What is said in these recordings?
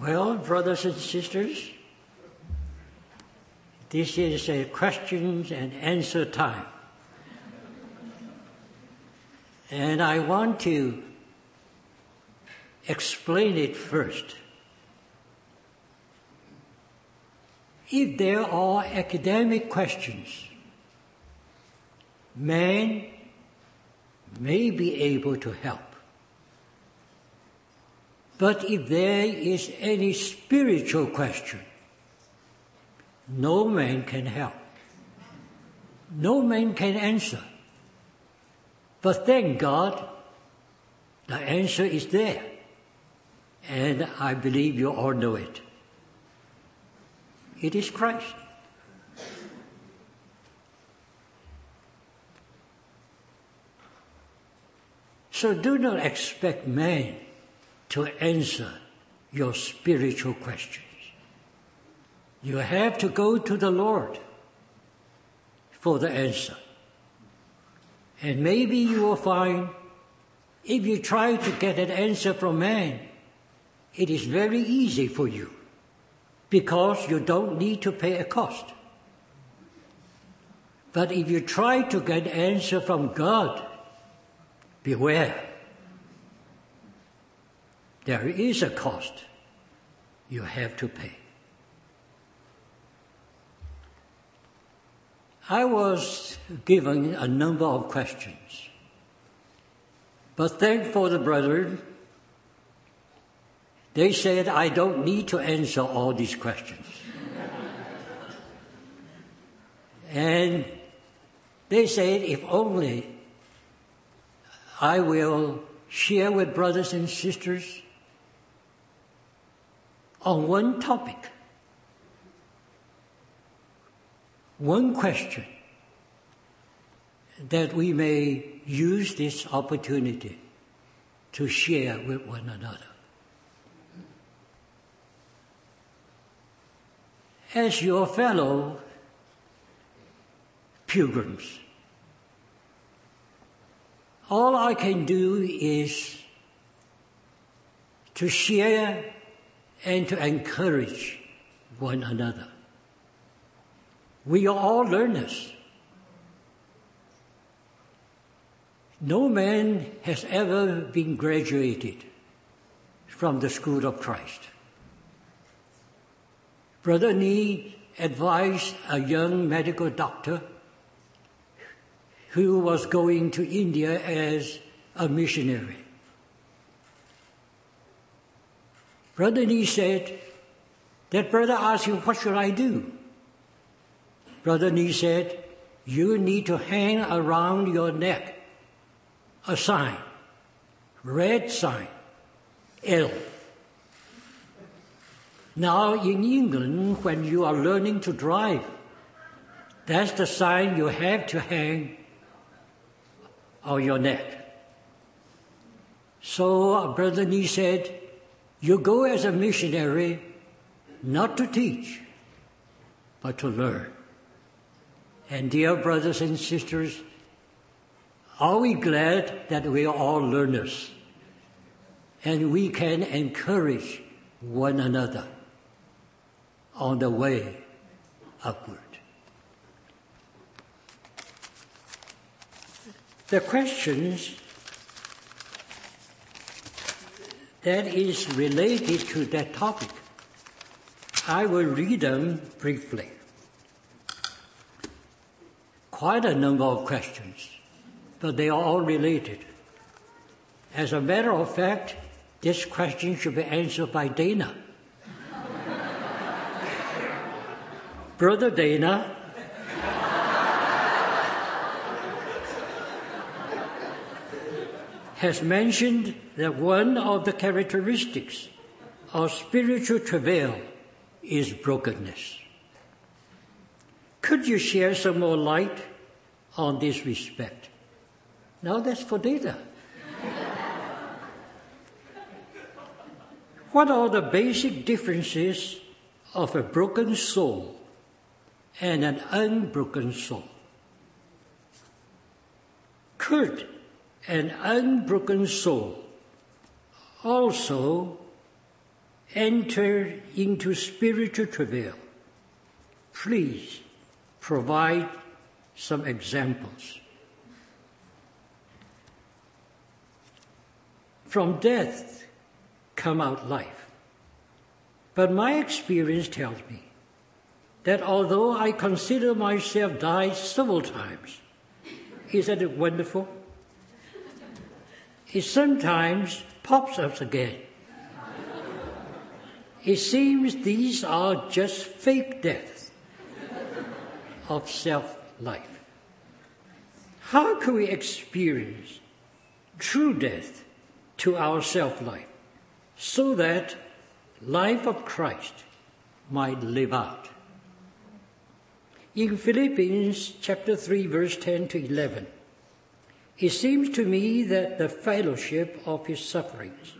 Well, brothers and sisters, this is a questions and answer time. And I want to explain it first. If there are academic questions, man may be able to help. But if there is any spiritual question, no man can help. No man can answer. But thank God, the answer is there. And I believe you all know it. It is Christ. So do not expect man to answer your spiritual questions. You have to go to the Lord for the answer. And maybe you will find if you try to get an answer from man, it is very easy for you because you don't need to pay a cost. But if you try to get an answer from God, beware. There is a cost you have to pay. I was given a number of questions, but thank for the brethren, they said I don't need to answer all these questions. and they said if only I will share with brothers and sisters on one topic, one question, that we may use this opportunity to share with one another. As your fellow pilgrims, all I can do is to share and to encourage one another. We are all learners. No man has ever been graduated from the school of Christ. Brother Nee advised a young medical doctor who was going to India as a missionary. Brother Nee said, that brother asked him, what should I do? Brother Nee said, you need to hang around your neck a sign, red sign, L. Now in England, when you are learning to drive, that's the sign you have to hang on your neck. So Brother Nee said, you go as a missionary not to teach, but to learn. And dear brothers and sisters, are we glad that we are all learners and we can encourage one another on the way upward? The questions that is related to that topic. I will read them briefly. Quite a number of questions, but they are all related. As a matter of fact, this question should be answered by Dana. Brother Dana, has mentioned that one of the characteristics of spiritual travail is brokenness. Could you share some more light on this respect? Now that's for Dana. what are the basic differences of a broken soul and an unbroken soul? Could an unbroken soul also enter into spiritual travail, please provide some examples. From death come out life. But my experience tells me that although I consider myself died several times, isn't it wonderful? It sometimes pops up again. It seems these are just fake deaths of self life. How can we experience true death to our self life so that life of Christ might live out. In Philippians chapter 3 verse 10 to 11, it seems to me that the fellowship of his sufferings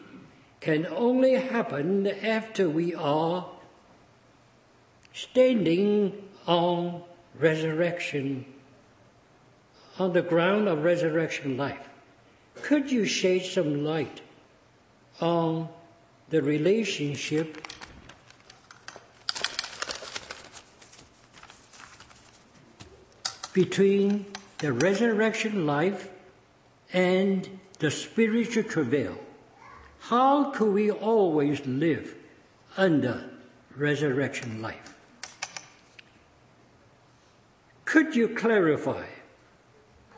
can only happen after we are standing on resurrection, on the ground of resurrection life. Could you shed some light on the relationship between the resurrection life and the spiritual travail. How could we always live under resurrection life? Could you clarify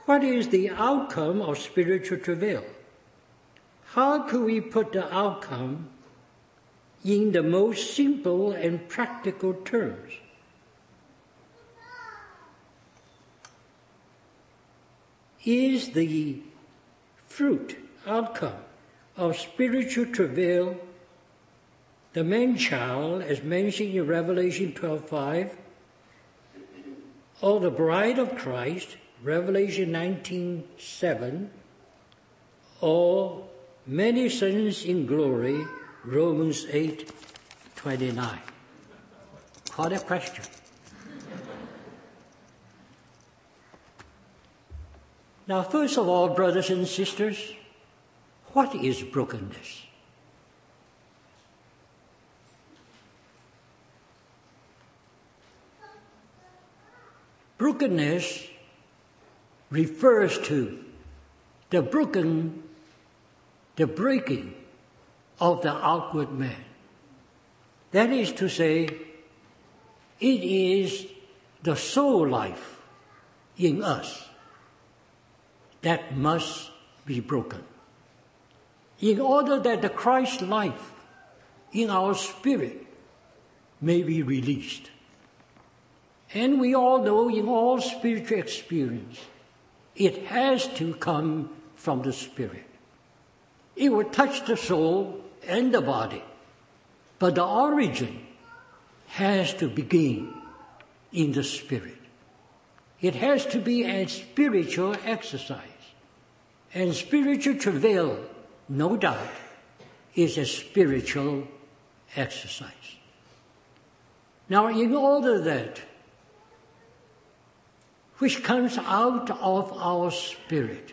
what is the outcome of spiritual travail? How could we put the outcome in the most simple and practical terms. Is the fruit, outcome of spiritual travail the man child as mentioned in Revelation 12:5 or the bride of Christ Revelation 19:7 or many sons in glory Romans 8 29. What a question. Now, first of all, brothers and sisters, what is brokenness? Brokenness refers to the broken, the breaking of the outward man. That is to say, it is the soul life in us that must be broken. In order that the Christ life in our spirit may be released. And we all know in all spiritual experience, it has to come from the spirit. It will touch the soul and the body. But the origin has to begin in the spirit. It has to be a spiritual exercise. And spiritual travail, no doubt, is a spiritual exercise. Now, in order that which comes out of our spirit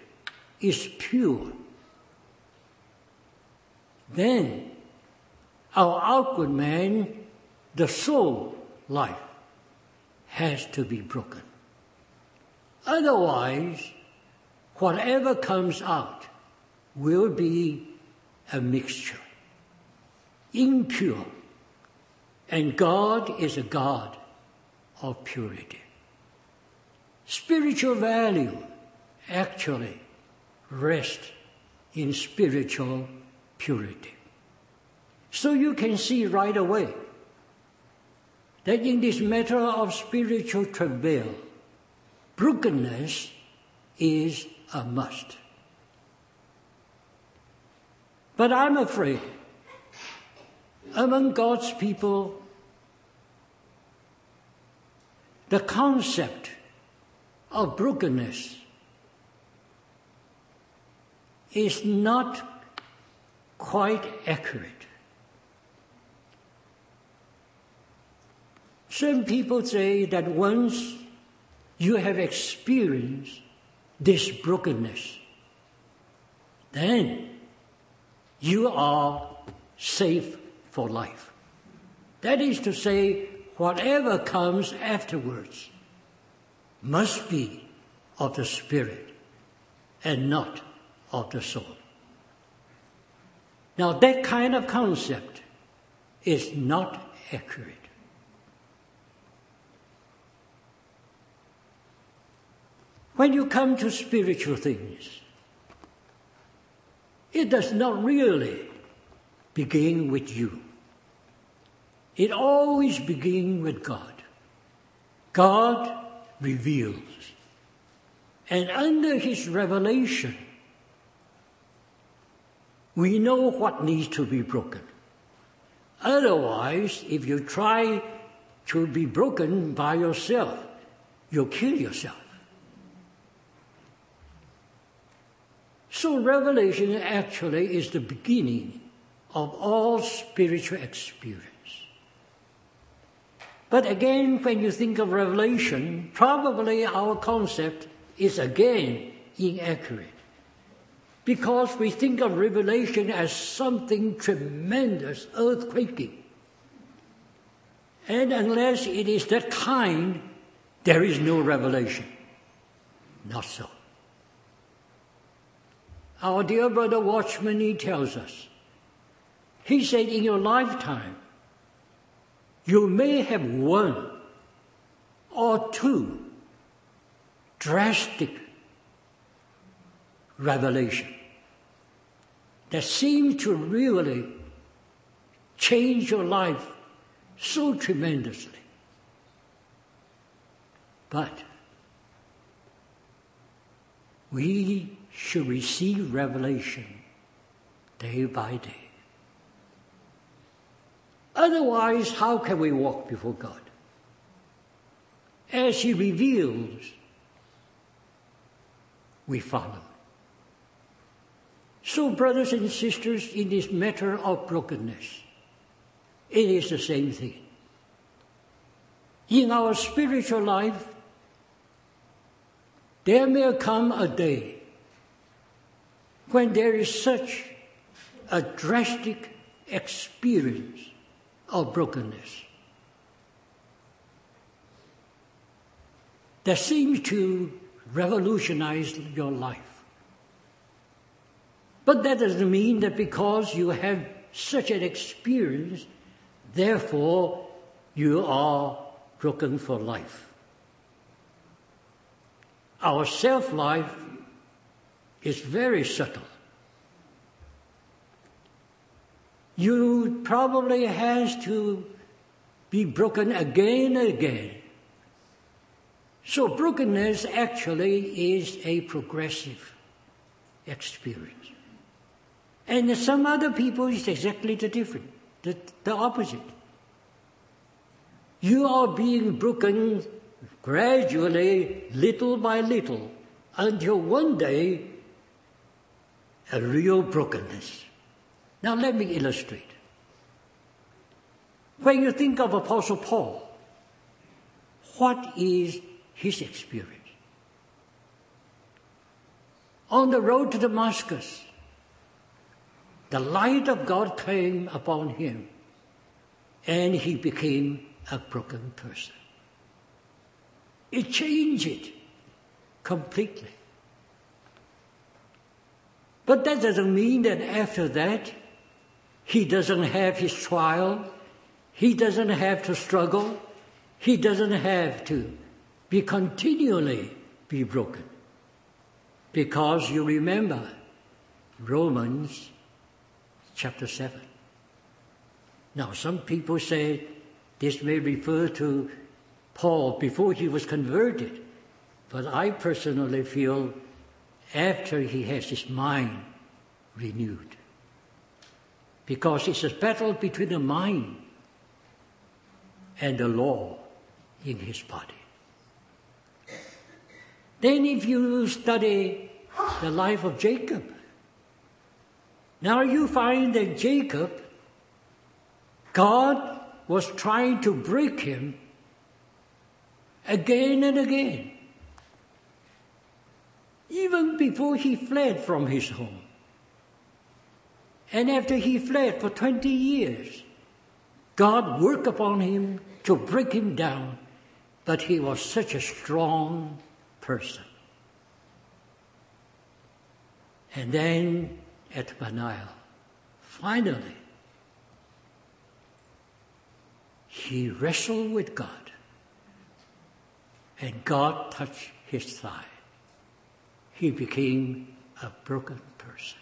is pure, then our outward man, the soul life, has to be broken. Otherwise, whatever comes out will be a mixture, impure. And God is a God of purity. Spiritual value actually rests in spiritual purity. So you can see right away that in this matter of spiritual travail, brokenness is a must. But I'm afraid among God's people, the concept of brokenness is not quite accurate. Some people say that once you have experienced this brokenness, then you are safe for life. That is to say, whatever comes afterwards must be of the Spirit and not of the soul. Now, that kind of concept is not accurate. When you come to spiritual things, it does not really begin with you. It always begins with God. God reveals. And under His revelation, we know what needs to be broken. Otherwise, if you try to be broken by yourself, you'll kill yourself. So revelation actually is the beginning of all spiritual experience. But again, when you think of revelation, probably our concept is again inaccurate. Because we think of revelation as something tremendous, earthquaking. And unless it is that kind, there is no revelation. Not so. Our dear brother Watchman, he tells us, he said, in your lifetime, you may have one or two drastic revelation that seem to really change your life so tremendously. But we should receive revelation day by day. Otherwise, how can we walk before God? As He reveals, we follow. So, brothers and sisters, in this matter of brokenness, it is the same thing. In our spiritual life, there may come a day when there is such a drastic experience of brokenness that seems to revolutionize your life. But that doesn't mean that because you have such an experience, therefore you are broken for life. Our self life is very subtle. You probably has to be broken again and again. So brokenness actually is a progressive experience. And some other people is exactly the different, the, the opposite. You are being broken gradually, little by little, until one day a real brokenness. Now let me illustrate. When you think of Apostle Paul, what is his experience? On the road to Damascus, the light of God came upon him and he became a broken person. It changed it completely. But that doesn't mean that after that, he doesn't have his trial, he doesn't have to struggle, he doesn't have to be continually be broken. Because you remember Romans chapter 7. Now, some people say this may refer to Paul before he was converted, but I personally feel after he has his mind renewed. Because it's a battle between the mind and the law in his body. Then, if you study the life of Jacob, now you find that Jacob, God was trying to break him again and again even before he fled from his home. And after he fled for 20 years, God worked upon him to break him down, but he was such a strong person. And then at Peniel, finally, he wrestled with God, and God touched his thigh. He became a broken person.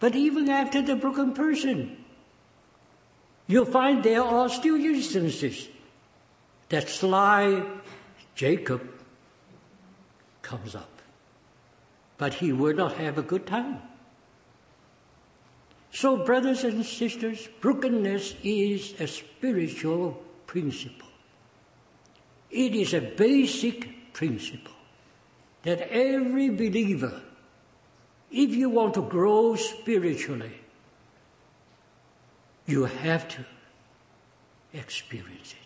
But even after the broken person, you'll find there are still instances that sly Jacob comes up. But he would not have a good time. So, brothers and sisters, brokenness is a spiritual principle. It is a basic principle that every believer, if you want to grow spiritually, you have to experience it.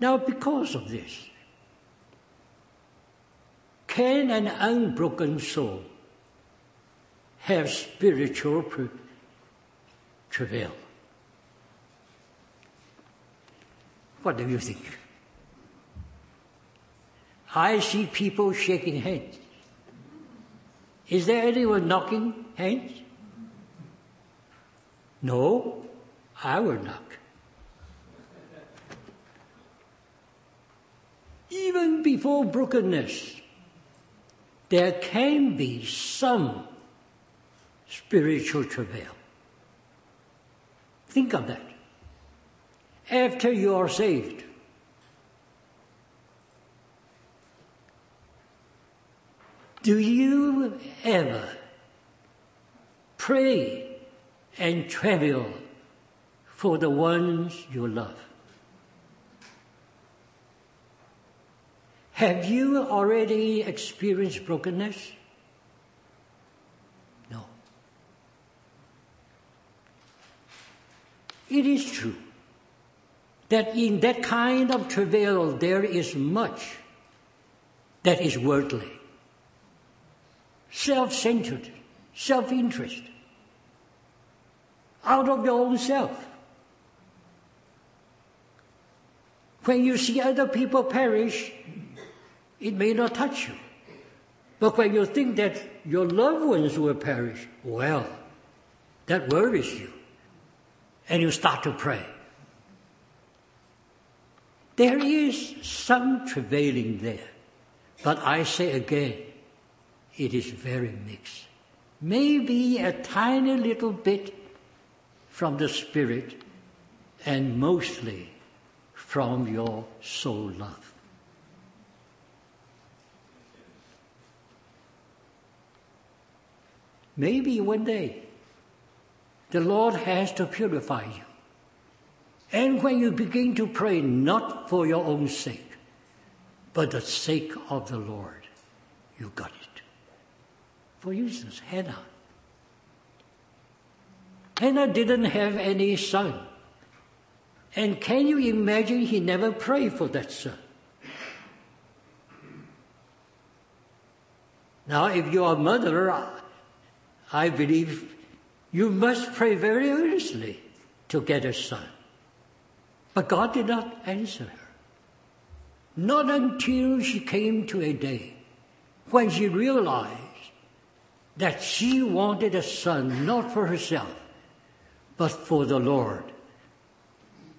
Now, because of this, can an unbroken soul have spiritual travail? What do you think? I see people shaking hands. Is there anyone knocking hands? No, I will knock. Even before brokenness, there can be some spiritual travail. Think of that. After you are saved, Do you ever pray and travail for the ones you love? Have you already experienced brokenness? No. It is true that in that kind of travail there is much that is worldly self-centered, self-interest, out of your own self. When you see other people perish, it may not touch you. But when you think that your loved ones will perish, well, that worries you. And you start to pray. There is some travailing there. But I say again, it is very mixed. Maybe a tiny little bit from the Spirit and mostly from your soul love. Maybe one day the Lord has to purify you. And when you begin to pray, not for your own sake, but the sake of the Lord, you got it. For instance, Hannah. Hannah didn't have any son. And can you imagine he never prayed for that son? Now, if you are a mother, I believe you must pray very earnestly to get a son. But God did not answer her. Not until she came to a day when she realized that she wanted a son not for herself, but for the Lord.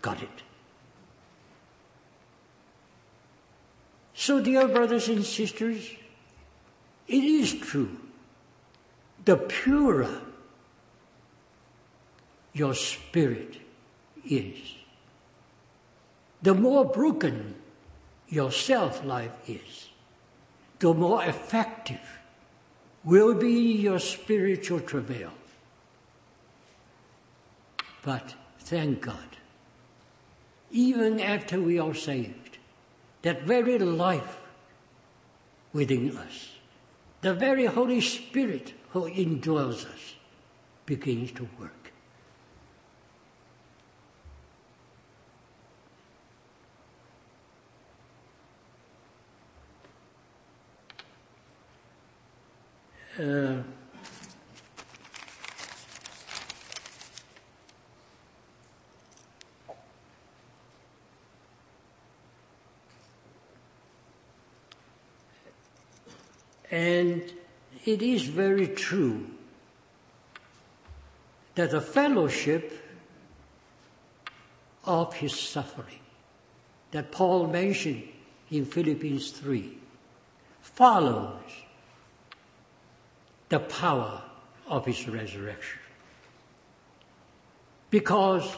Got it. So, dear brothers and sisters, it is true. The purer your spirit is, the more broken your self life is, the more effective will be your spiritual travail. But thank God, even after we are saved, that very life within us, the very Holy Spirit who indwells us, begins to work. uh, and it is very true that a fellowship of his suffering that Paul mentioned in Philippians 3 follows the power of his resurrection. Because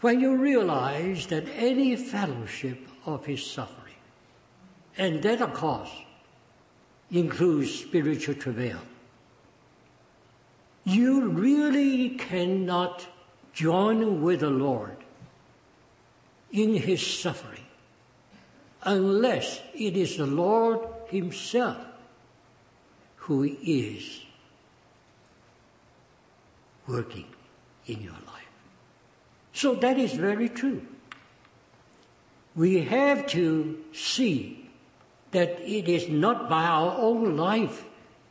when you realize that any fellowship of his suffering, and that of course includes spiritual travail, you really cannot join with the Lord in his suffering unless it is the Lord himself who is working in your life. So that is very true. We have to see that it is not by our own life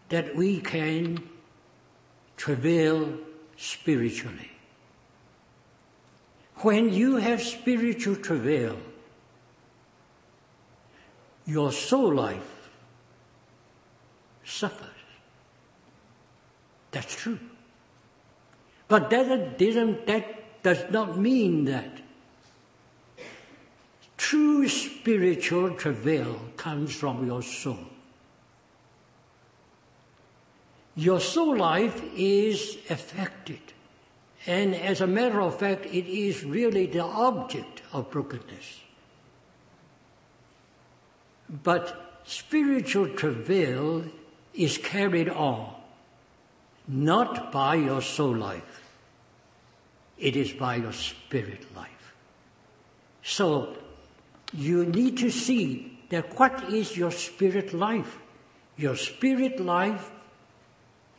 that we can travail spiritually. When you have spiritual travail, your soul life suffers. That's true. But that, that does not mean that true spiritual travail comes from your soul. Your soul life is affected. And as a matter of fact, it is really the object of brokenness. But spiritual travail is carried on not by your soul life, it is by your spirit life. So you need to see that what is your spirit life? Your spirit life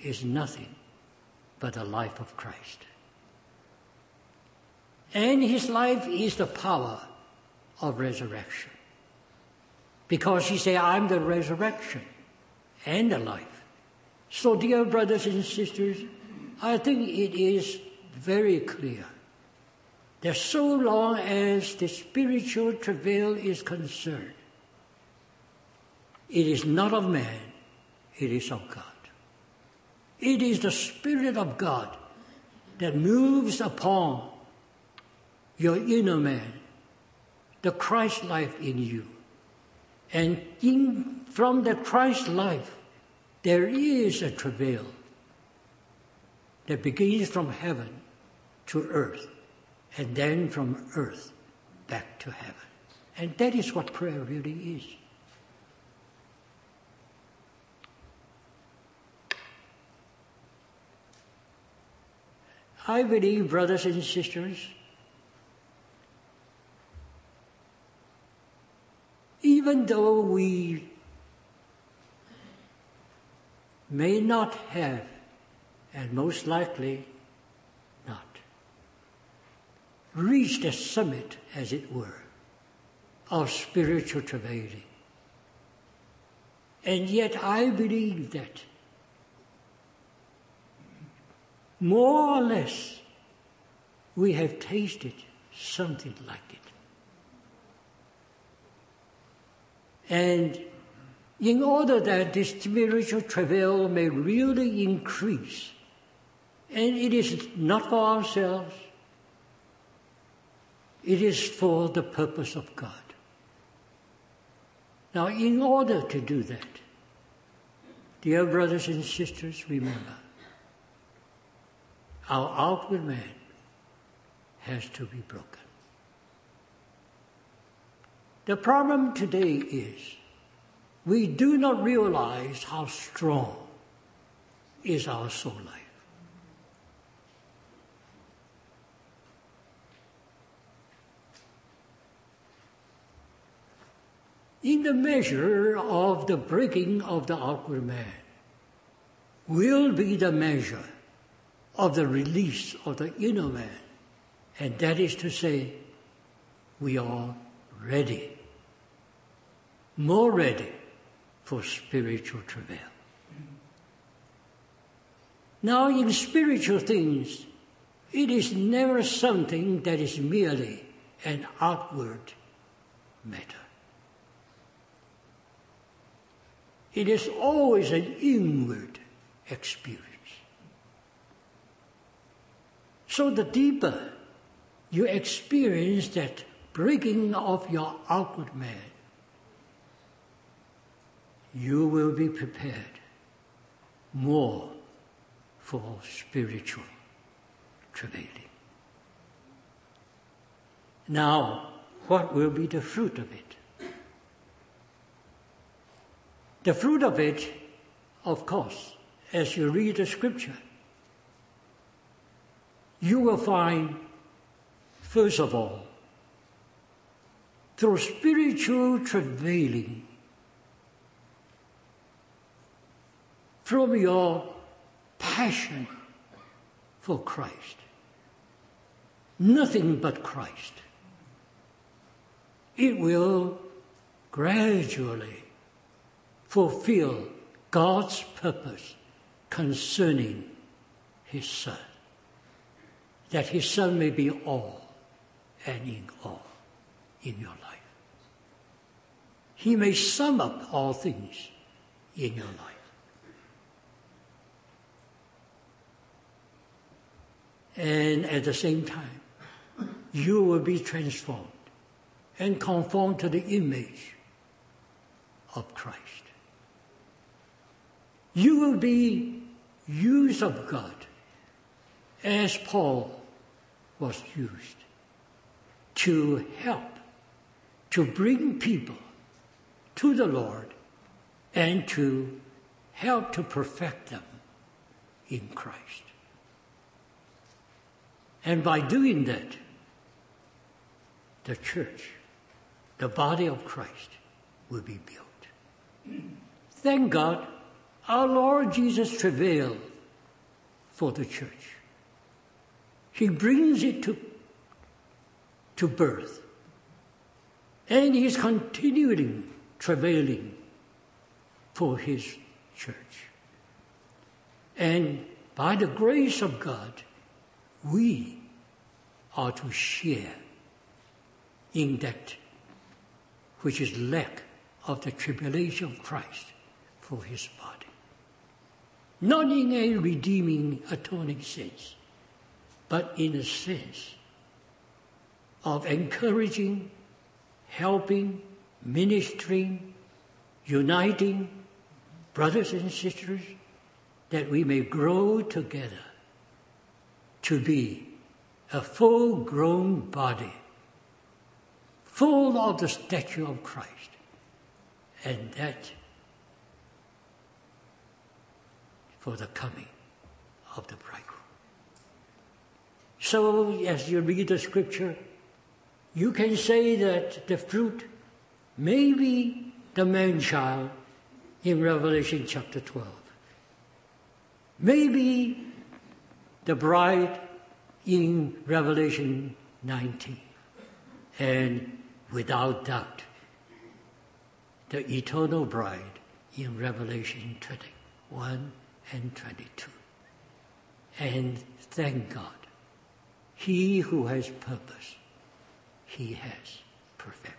is nothing but the life of Christ. And his life is the power of resurrection. Because he said, I'm the resurrection and the life. So, dear brothers and sisters, I think it is very clear that so long as the spiritual travail is concerned, it is not of man, it is of God. It is the Spirit of God that moves upon your inner man, the Christ life in you. And in, from the Christ life, there is a travail that begins from heaven to earth and then from earth back to heaven. And that is what prayer really is. I believe, brothers and sisters, even though we may not have, and most likely not, reached a summit, as it were, of spiritual travailing. And yet I believe that more or less we have tasted something like it. And in order that this spiritual travail may really increase, and it is not for ourselves, it is for the purpose of God. Now, in order to do that, dear brothers and sisters, remember, our outward man has to be broken. The problem today is we do not realize how strong is our soul life. In the measure of the breaking of the outward man will be the measure of the release of the inner man. And that is to say, we are ready, more ready for spiritual travail. Mm-hmm. Now, in spiritual things, it is never something that is merely an outward matter. It is always an inward experience. So the deeper you experience that breaking of your outward man, you will be prepared more for spiritual travailing. Now, what will be the fruit of it? The fruit of it, of course, as you read the scripture, you will find, first of all, through spiritual travailing, from your passion for Christ. Nothing but Christ. It will gradually fulfill God's purpose concerning His Son. That His Son may be all and in all in your life. He may sum up all things in your life. And at the same time, you will be transformed and conformed to the image of Christ. You will be used of God as Paul was used to help, to bring people to the Lord and to help to perfect them in Christ. And by doing that, the church, the body of Christ, will be built. Thank God, our Lord Jesus travailed for the church. He brings it to, to birth. And he's continuing travailing for his church. And by the grace of God, we are to share in that which is lack of the tribulation of Christ for his body. Not in a redeeming, atoning sense, but in a sense of encouraging, helping, ministering, uniting brothers and sisters that we may grow together to be a full grown body, full of the stature of Christ. And that for the coming of the bridegroom. So, as you read the scripture, you can say that the fruit may be the man child in Revelation chapter 12. Maybe the bride in Revelation 19. And without doubt, the eternal bride in Revelation 21 and 22. And thank God, he who has purpose, he has perfect.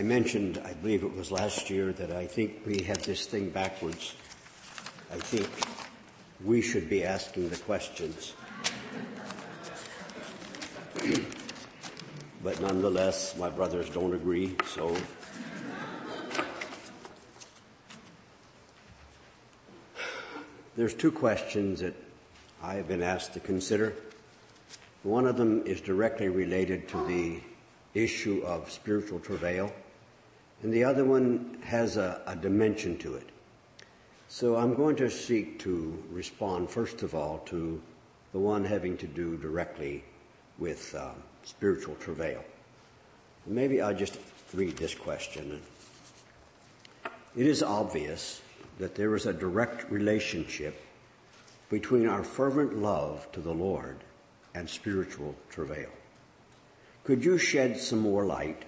I mentioned, I believe it was last year, that I think we have this thing backwards. I think we should be asking the questions. but nonetheless, my brothers don't agree, so. There's two questions that I have been asked to consider. One of them is directly related to the issue of spiritual travail, and the other one has a, a dimension to it. So I'm going to seek to respond, first of all, to the one having to do directly with uh, spiritual travail. Maybe I'll just read this question. It is obvious that there is a direct relationship between our fervent love to the Lord and spiritual travail. Could you shed some more light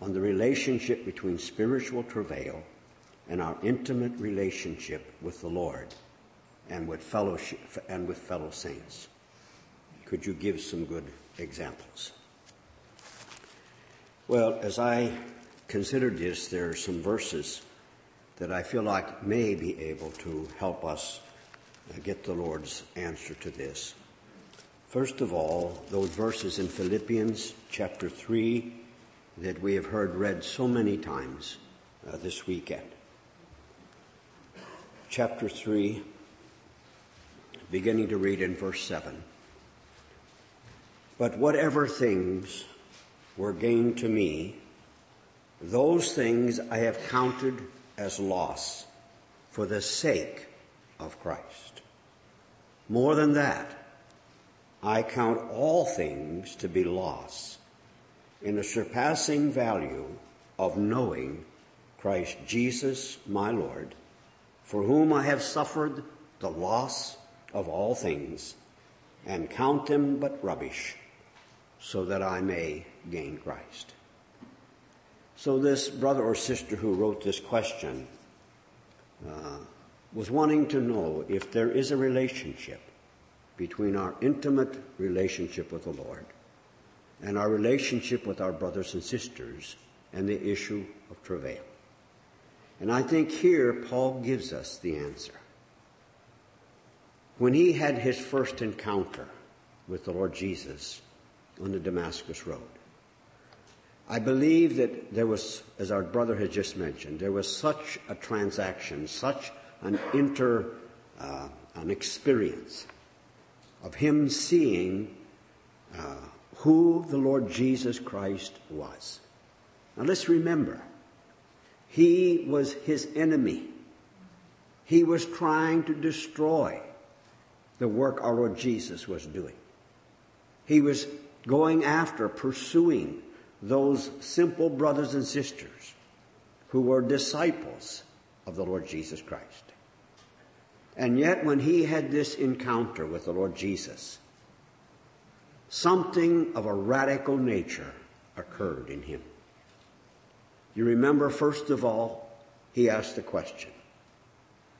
on the relationship between spiritual travail and our intimate relationship with the Lord and with fellowship and with fellow saints? Could you give some good examples? Well, as I considered this, there are some verses that I feel like may be able to help us uh, get the Lord's answer to this. First of all, those verses in Philippians chapter 3 that we have heard read so many times uh, this weekend. Chapter 3, beginning to read in verse 7. But whatever things were gained to me, those things I have counted as loss for the sake of Christ. More than that, I count all things to be loss in the surpassing value of knowing Christ Jesus my Lord, for whom I have suffered the loss of all things and count them but rubbish so that I may gain Christ. So this brother or sister who wrote this question uh, was wanting to know if there is a relationship between our intimate relationship with the Lord and our relationship with our brothers and sisters and the issue of travail. And I think here Paul gives us the answer. When he had his first encounter with the Lord Jesus on the Damascus Road, I believe that there was, as our brother has just mentioned, there was such a transaction, such an inter, uh, an experience of him seeing uh, who the Lord Jesus Christ was. Now let's remember, he was his enemy. He was trying to destroy the work our Lord Jesus was doing. He was going after, pursuing those simple brothers and sisters who were disciples of the Lord Jesus Christ. And yet when he had this encounter with the Lord Jesus, something of a radical nature occurred in him. You remember, first of all, he asked the question,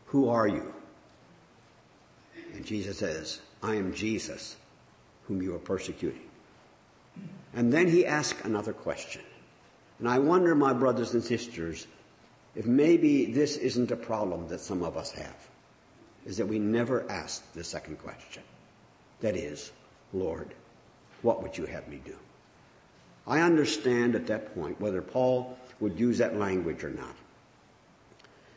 Who are you? And Jesus says, I am Jesus, whom you are persecuting. And then he asked another question. And I wonder, my brothers and sisters, if maybe this isn't a problem that some of us have, is that we never ask the second question. That is, Lord, what would you have me do? I understand at that point whether Paul would use that language or not.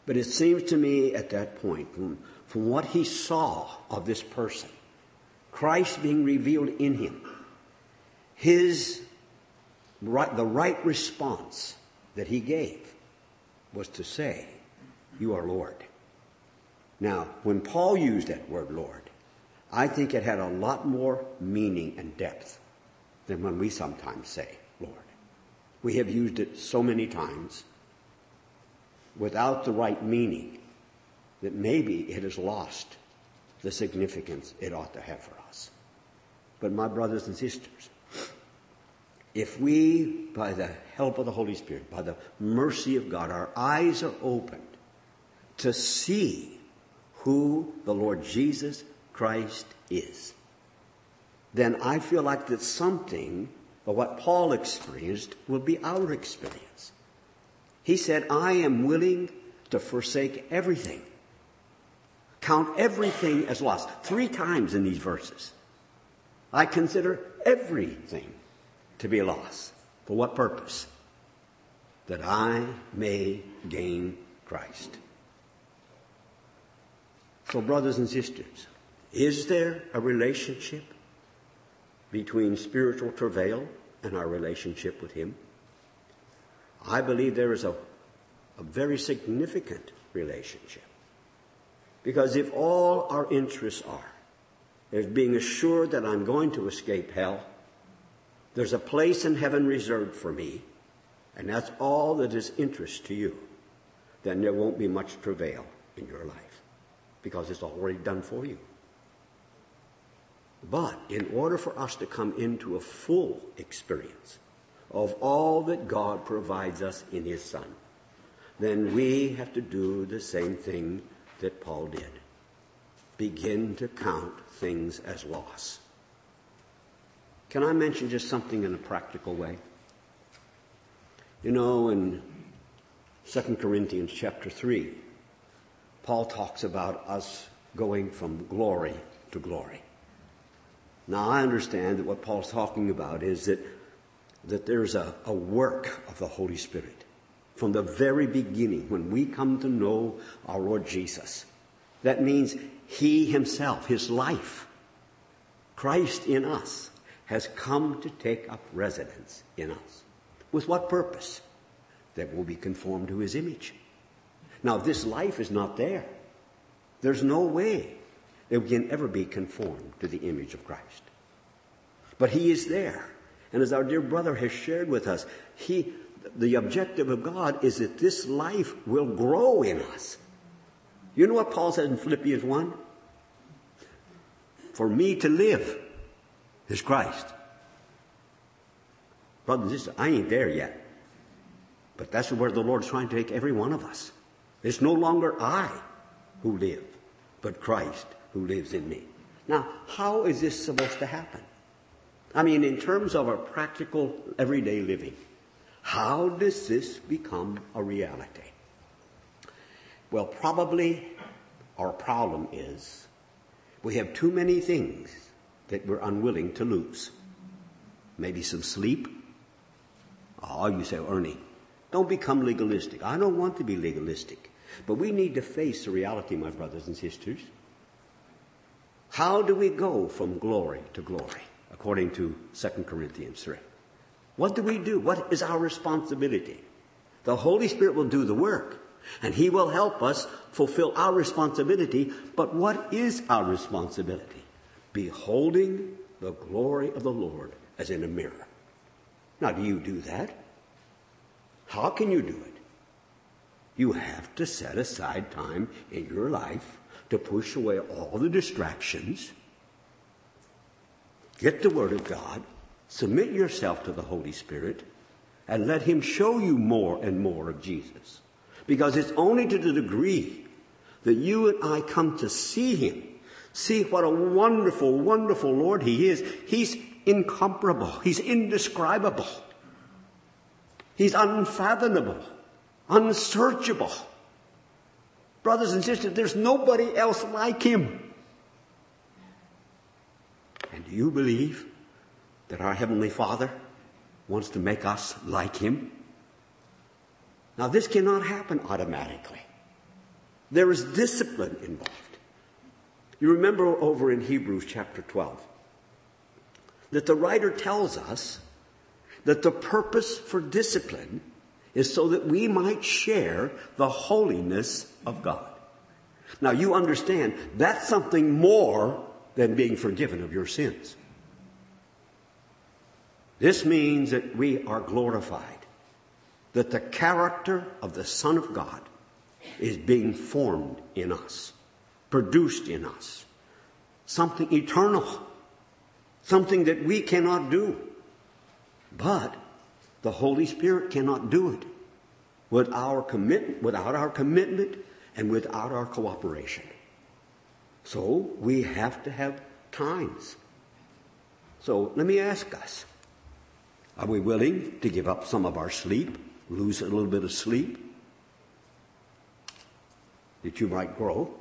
But it seems to me at that point, from, from what he saw of this person, Christ being revealed in him, his right, the right response that he gave was to say, you are Lord. Now, when Paul used that word Lord, I think it had a lot more meaning and depth than when we sometimes say Lord. We have used it so many times without the right meaning that maybe it has lost the significance it ought to have for us. But my brothers and sisters, if we, by the help of the Holy Spirit, by the mercy of God, our eyes are opened to see who the Lord Jesus Christ is, then I feel like that something of what Paul experienced will be our experience. He said, I am willing to forsake everything. Count everything as lost. Three times in these verses. I consider everything to be lost. For what purpose? That I may gain Christ. So brothers and sisters, is there a relationship between spiritual travail and our relationship with Him? I believe there is a, a very significant relationship. Because if all our interests are is being assured that I'm going to escape hell, there's a place in heaven reserved for me, and that's all that is interest to you, then there won't be much travail in your life because it's already done for you. But in order for us to come into a full experience of all that God provides us in His Son, then we have to do the same thing that Paul did. Begin to count things as loss. Can I mention just something in a practical way? You know, in 2 Corinthians chapter 3, Paul talks about us going from glory to glory. Now I understand that what Paul's talking about is that, that there's a, a work of the Holy Spirit from the very beginning when we come to know our Lord Jesus. That means He Himself, His life, Christ in us, has come to take up residence in us. With what purpose? That we'll be conformed to His image. Now, this life is not there, there's no way that we can ever be conformed to the image of Christ. But He is there. And as our dear brother has shared with us, He, the objective of God is that this life will grow in us. You know what Paul says in Philippians 1? For me to live is Christ. Brothers and sisters, I ain't there yet. But that's where the Lord's trying to take every one of us. It's no longer I who live, but Christ who lives in me. Now, how is this supposed to happen? I mean, in terms of our practical everyday living, how does this become a reality? Well, probably our problem is we have too many things that we're unwilling to lose. Maybe some sleep. Oh, you say, Ernie, don't become legalistic. I don't want to be legalistic. But we need to face the reality, my brothers and sisters. How do we go from glory to glory, according to 2 Corinthians 3? What do we do? What is our responsibility? The Holy Spirit will do the work, and He will help us fulfill our responsibility. But what is our responsibility? Beholding the glory of the Lord as in a mirror. Now, do you do that? How can you do it? You have to set aside time in your life to push away all the distractions, get the Word of God, submit yourself to the Holy Spirit, and let Him show you more and more of Jesus. Because it's only to the degree that you and I come to see Him, see what a wonderful, wonderful Lord He is. He's incomparable. He's indescribable. He's unfathomable unsearchable. Brothers and sisters, there's nobody else like him. And do you believe that our Heavenly Father wants to make us like him? Now, this cannot happen automatically. There is discipline involved. You remember over in Hebrews chapter 12 that the writer tells us that the purpose for discipline is so that we might share the holiness of God. Now you understand that's something more than being forgiven of your sins. This means that we are glorified, that the character of the Son of God is being formed in us, produced in us, something eternal, something that we cannot do. But the Holy Spirit cannot do it without our commitment, without our commitment and without our cooperation. So we have to have times. So let me ask us, are we willing to give up some of our sleep, lose a little bit of sleep, that you might grow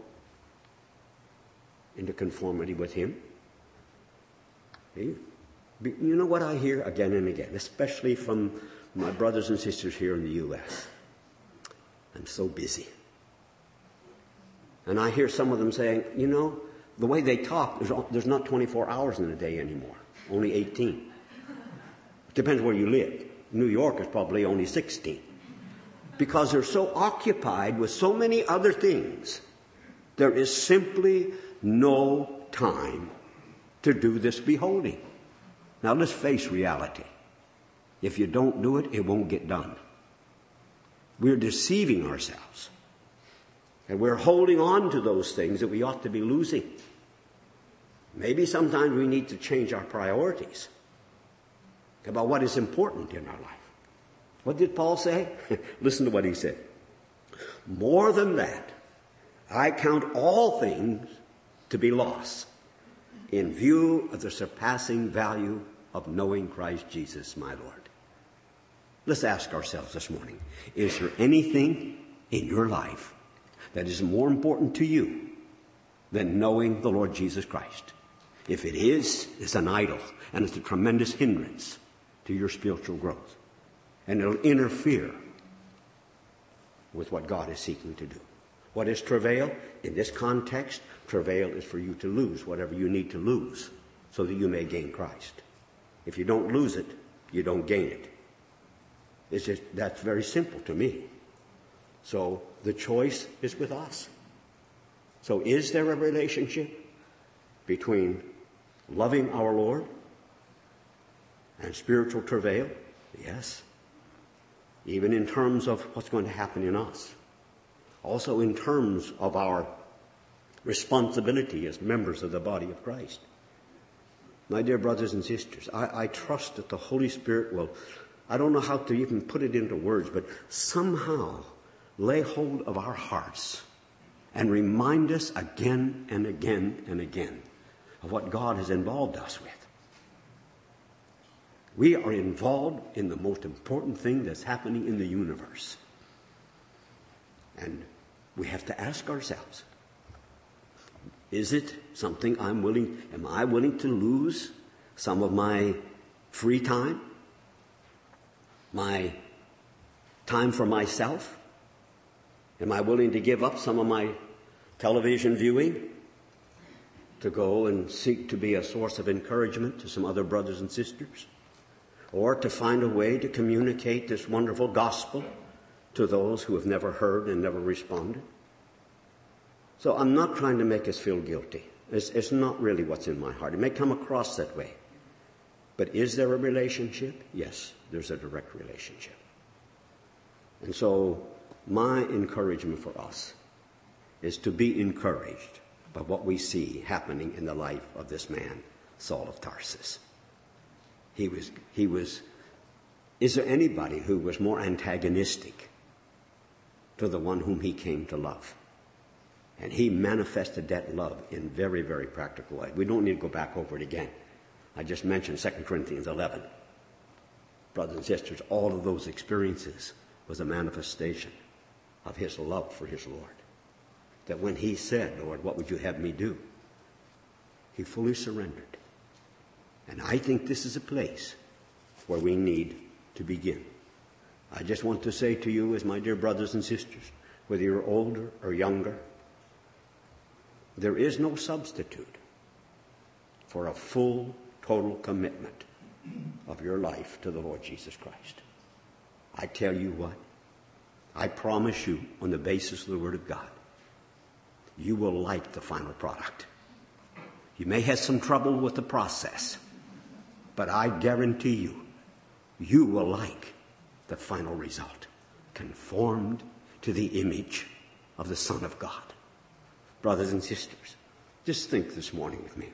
into conformity with Him? You know what I hear again and again, especially from my brothers and sisters here in the U.S. I'm so busy. And I hear some of them saying, you know, the way they talk, there's, not 24 hours in a day anymore, only 18. It depends where you live. New York is probably only 16. Because they're so occupied with so many other things, there is simply no time to do this beholding. Now let's face reality. If you don't do it, it won't get done. We're deceiving ourselves. And we're holding on to those things that we ought to be losing. Maybe sometimes we need to change our priorities about what is important in our life. What did Paul say? Listen to what he said. More than that, I count all things to be loss in view of the surpassing value of knowing Christ Jesus, my Lord. Let's ask ourselves this morning, is there anything in your life that is more important to you than knowing the Lord Jesus Christ? If it is, it's an idol and it's a tremendous hindrance to your spiritual growth. And it'll interfere with what God is seeking to do. What is travail? In this context, travail is for you to lose whatever you need to lose so that you may gain Christ. If you don't lose it, you don't gain it. It's just, that's very simple to me. So the choice is with us. So is there a relationship between loving our Lord and spiritual travail? Yes. Even in terms of what's going to happen in us. Also in terms of our responsibility as members of the body of Christ. My dear brothers and sisters, I, I trust that the Holy Spirit will, I don't know how to even put it into words, but somehow lay hold of our hearts and remind us again and again and again of what God has involved us with. We are involved in the most important thing that's happening in the universe. And we have to ask ourselves, is it something I'm willing, am I willing to lose some of my free time? My time for myself? Am I willing to give up some of my television viewing to go and seek to be a source of encouragement to some other brothers and sisters? Or to find a way to communicate this wonderful gospel to those who have never heard and never responded? So I'm not trying to make us feel guilty. It's, it's not really what's in my heart. It may come across that way. But is there a relationship? Yes, there's a direct relationship. And so my encouragement for us is to be encouraged by what we see happening in the life of this man, Saul of Tarsus. He was, he was, is there anybody who was more antagonistic to the one whom he came to love? And he manifested that love in very, very practical way. We don't need to go back over it again. I just mentioned 2 Corinthians 11. Brothers and sisters, all of those experiences was a manifestation of his love for his Lord. That when he said, Lord, what would you have me do? He fully surrendered. And I think this is a place where we need to begin. I just want to say to you, as my dear brothers and sisters, whether you're older or younger, there is no substitute for a full, total commitment of your life to the Lord Jesus Christ. I tell you what, I promise you on the basis of the Word of God, you will like the final product. You may have some trouble with the process, but I guarantee you, you will like the final result, conformed to the image of the Son of God brothers and sisters. Just think this morning with me.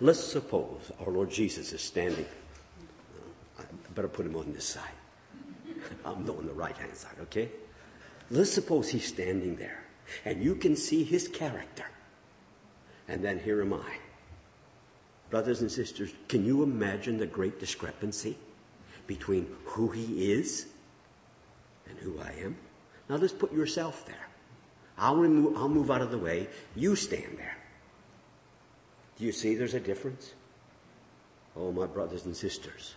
Let's suppose our Lord Jesus is standing. I better put him on this side. I'm on the right hand side, okay? Let's suppose he's standing there and you can see his character. And then here am I. Brothers and sisters, can you imagine the great discrepancy between who he is and who I am? Now let's put yourself there. I'll, remove, I'll move out of the way. You stand there. Do you see there's a difference? Oh, my brothers and sisters.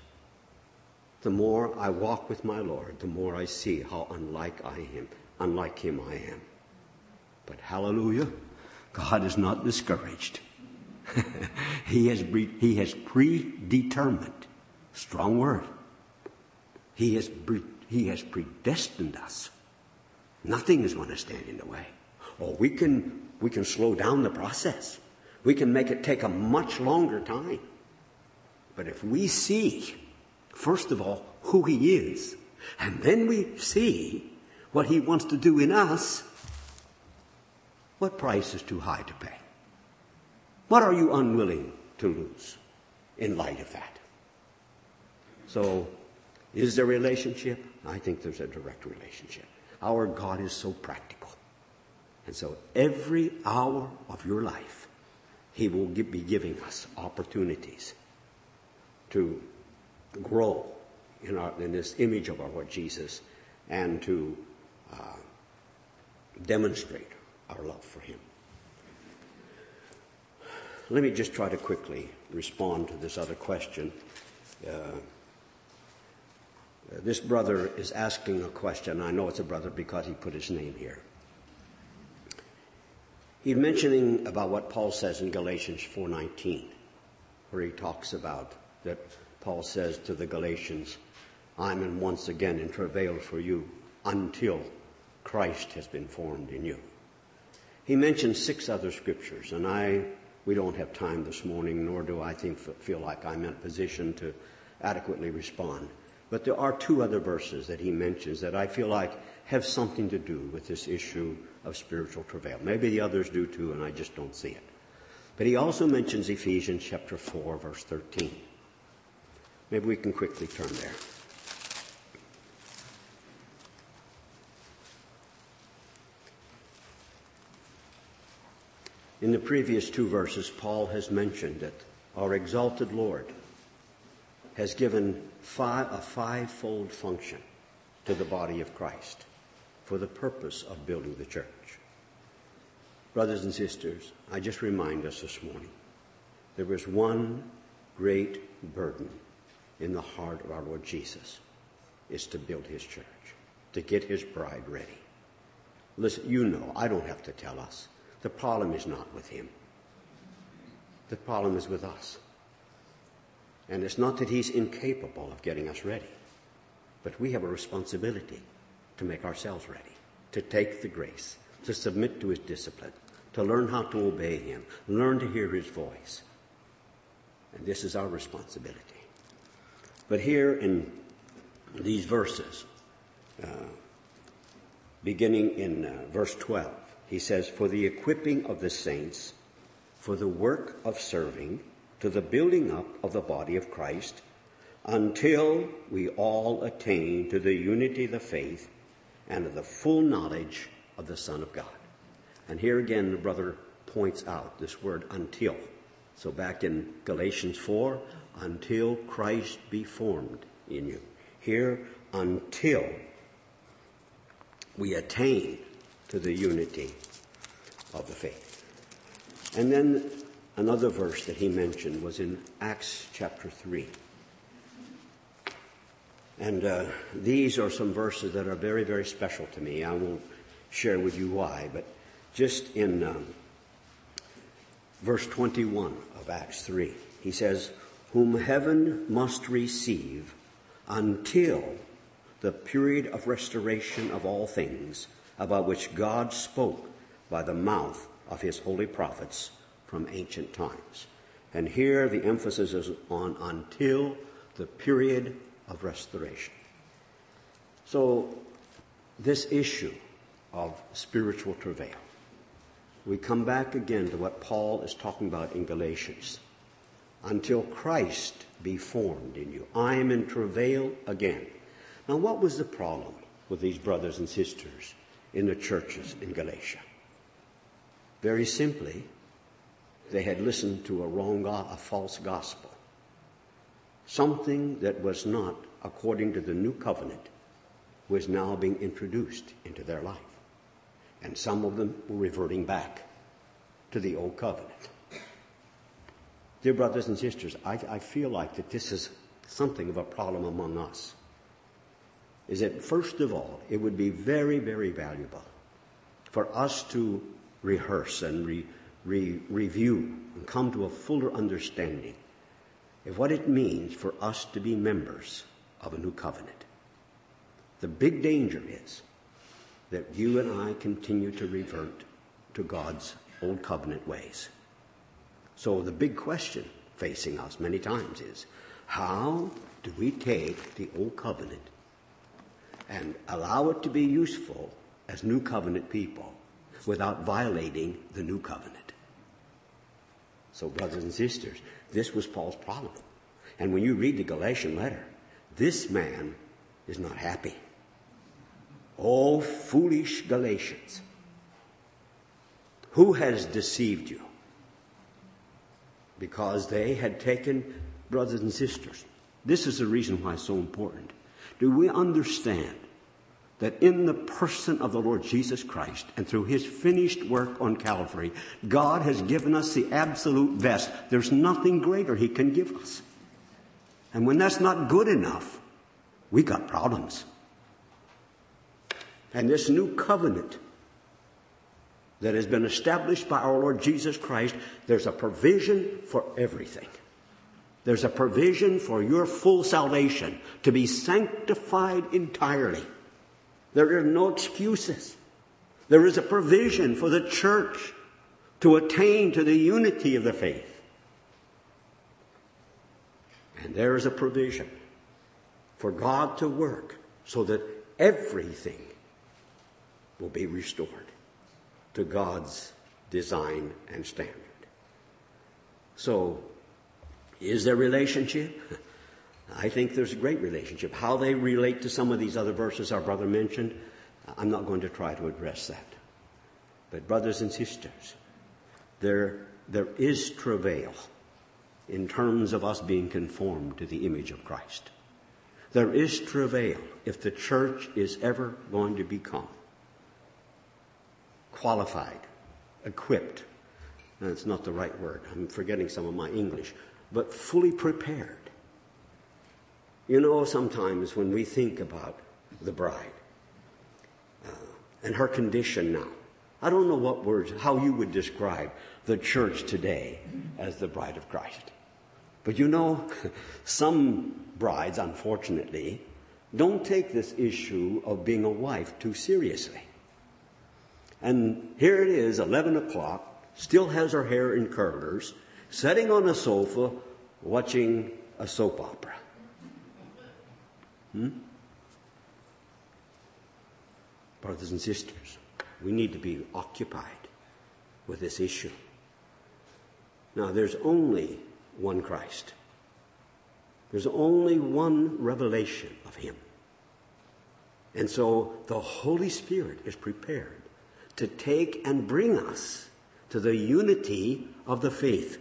The more I walk with my Lord, the more I see how unlike I am, unlike him I am. But hallelujah, God is not discouraged. he has he has predetermined, strong word. He has he has predestined us Nothing is going to stand in the way. Or we can, we can slow down the process. We can make it take a much longer time. But if we see, first of all, who He is, and then we see what He wants to do in us, what price is too high to pay? What are you unwilling to lose in light of that? So, is there a relationship? I think there's a direct relationship. Our God is so practical. And so every hour of your life, He will be giving us opportunities to grow in, our, in this image of our Lord Jesus and to uh, demonstrate our love for Him. Let me just try to quickly respond to this other question. Uh, this brother is asking a question. I know it's a brother because he put his name here. He's mentioning about what Paul says in Galatians 4:19, where he talks about that Paul says to the Galatians, I'm in once again in travail for you until Christ has been formed in you. He mentions six other scriptures, and I we don't have time this morning, nor do I think feel like I'm in a position to adequately respond. But there are two other verses that he mentions that I feel like have something to do with this issue of spiritual travail. Maybe the others do too, and I just don't see it. But he also mentions Ephesians chapter 4, verse 13. Maybe we can quickly turn there. In the previous two verses, Paul has mentioned that our exalted Lord has given five, a fivefold function to the body of Christ for the purpose of building the church. Brothers and sisters, I just remind us this morning there was one great burden in the heart of our Lord Jesus is to build his church, to get his bride ready. Listen, you know, I don't have to tell us. The problem is not with him. The problem is with us. And it's not that he's incapable of getting us ready, but we have a responsibility to make ourselves ready, to take the grace, to submit to his discipline, to learn how to obey him, learn to hear his voice. And this is our responsibility. But here in these verses, uh, beginning in uh, verse 12, he says, For the equipping of the saints, for the work of serving, to the building up of the body of Christ until we all attain to the unity of the faith and of the full knowledge of the Son of God. And here again, the brother points out this word until. So back in Galatians 4, until Christ be formed in you. Here, until we attain to the unity of the faith. And then Another verse that he mentioned was in Acts chapter 3. And uh, these are some verses that are very, very special to me. I won't share with you why, but just in um, verse 21 of Acts 3, he says, Whom heaven must receive until the period of restoration of all things about which God spoke by the mouth of his holy prophets from ancient times. And here the emphasis is on until the period of restoration. So, this issue of spiritual travail, we come back again to what Paul is talking about in Galatians. Until Christ be formed in you. I am in travail again. Now, what was the problem with these brothers and sisters in the churches in Galatia? Very simply, they had listened to a wrong, a false gospel. Something that was not according to the new covenant was now being introduced into their life. And some of them were reverting back to the old covenant. Dear brothers and sisters, I, I feel like that this is something of a problem among us. Is that first of all, it would be very, very valuable for us to rehearse and re- re- review and come to a fuller understanding of what it means for us to be members of a new covenant. The big danger is that you and I continue to revert to God's old covenant ways. So the big question facing us many times is how do we take the old covenant and allow it to be useful as new covenant people without violating the new covenant? So, brothers and sisters, this was Paul's problem. And when you read the Galatian letter, this man is not happy. Oh, foolish Galatians. Who has deceived you? Because they had taken brothers and sisters. This is the reason why it's so important. Do we understand that in the person of the Lord Jesus Christ and through his finished work on Calvary, God has given us the absolute best. There's nothing greater he can give us. And when that's not good enough, we got problems. And this new covenant that has been established by our Lord Jesus Christ, there's a provision for everything. There's a provision for your full salvation to be sanctified entirely. There are no excuses. There is a provision for the church to attain to the unity of the faith. And there is a provision for God to work so that everything will be restored to God's design and standard. So, is there relationship? I think there's a great relationship. How they relate to some of these other verses our brother mentioned, I'm not going to try to address that. But brothers and sisters, there, there is travail in terms of us being conformed to the image of Christ. There is travail if the church is ever going to become qualified, equipped. That's not the right word. I'm forgetting some of my English, but fully prepared. You know, sometimes when we think about the bride uh, and her condition now, I don't know what words, how you would describe the church today as the bride of Christ. But you know, some brides, unfortunately, don't take this issue of being a wife too seriously. And here it is, 11 o'clock, still has her hair in curlers, sitting on a sofa watching a soap opera. Hmm? Brothers and sisters, we need to be occupied with this issue. Now, there's only one Christ. There's only one revelation of Him. And so the Holy Spirit is prepared to take and bring us to the unity of the faith,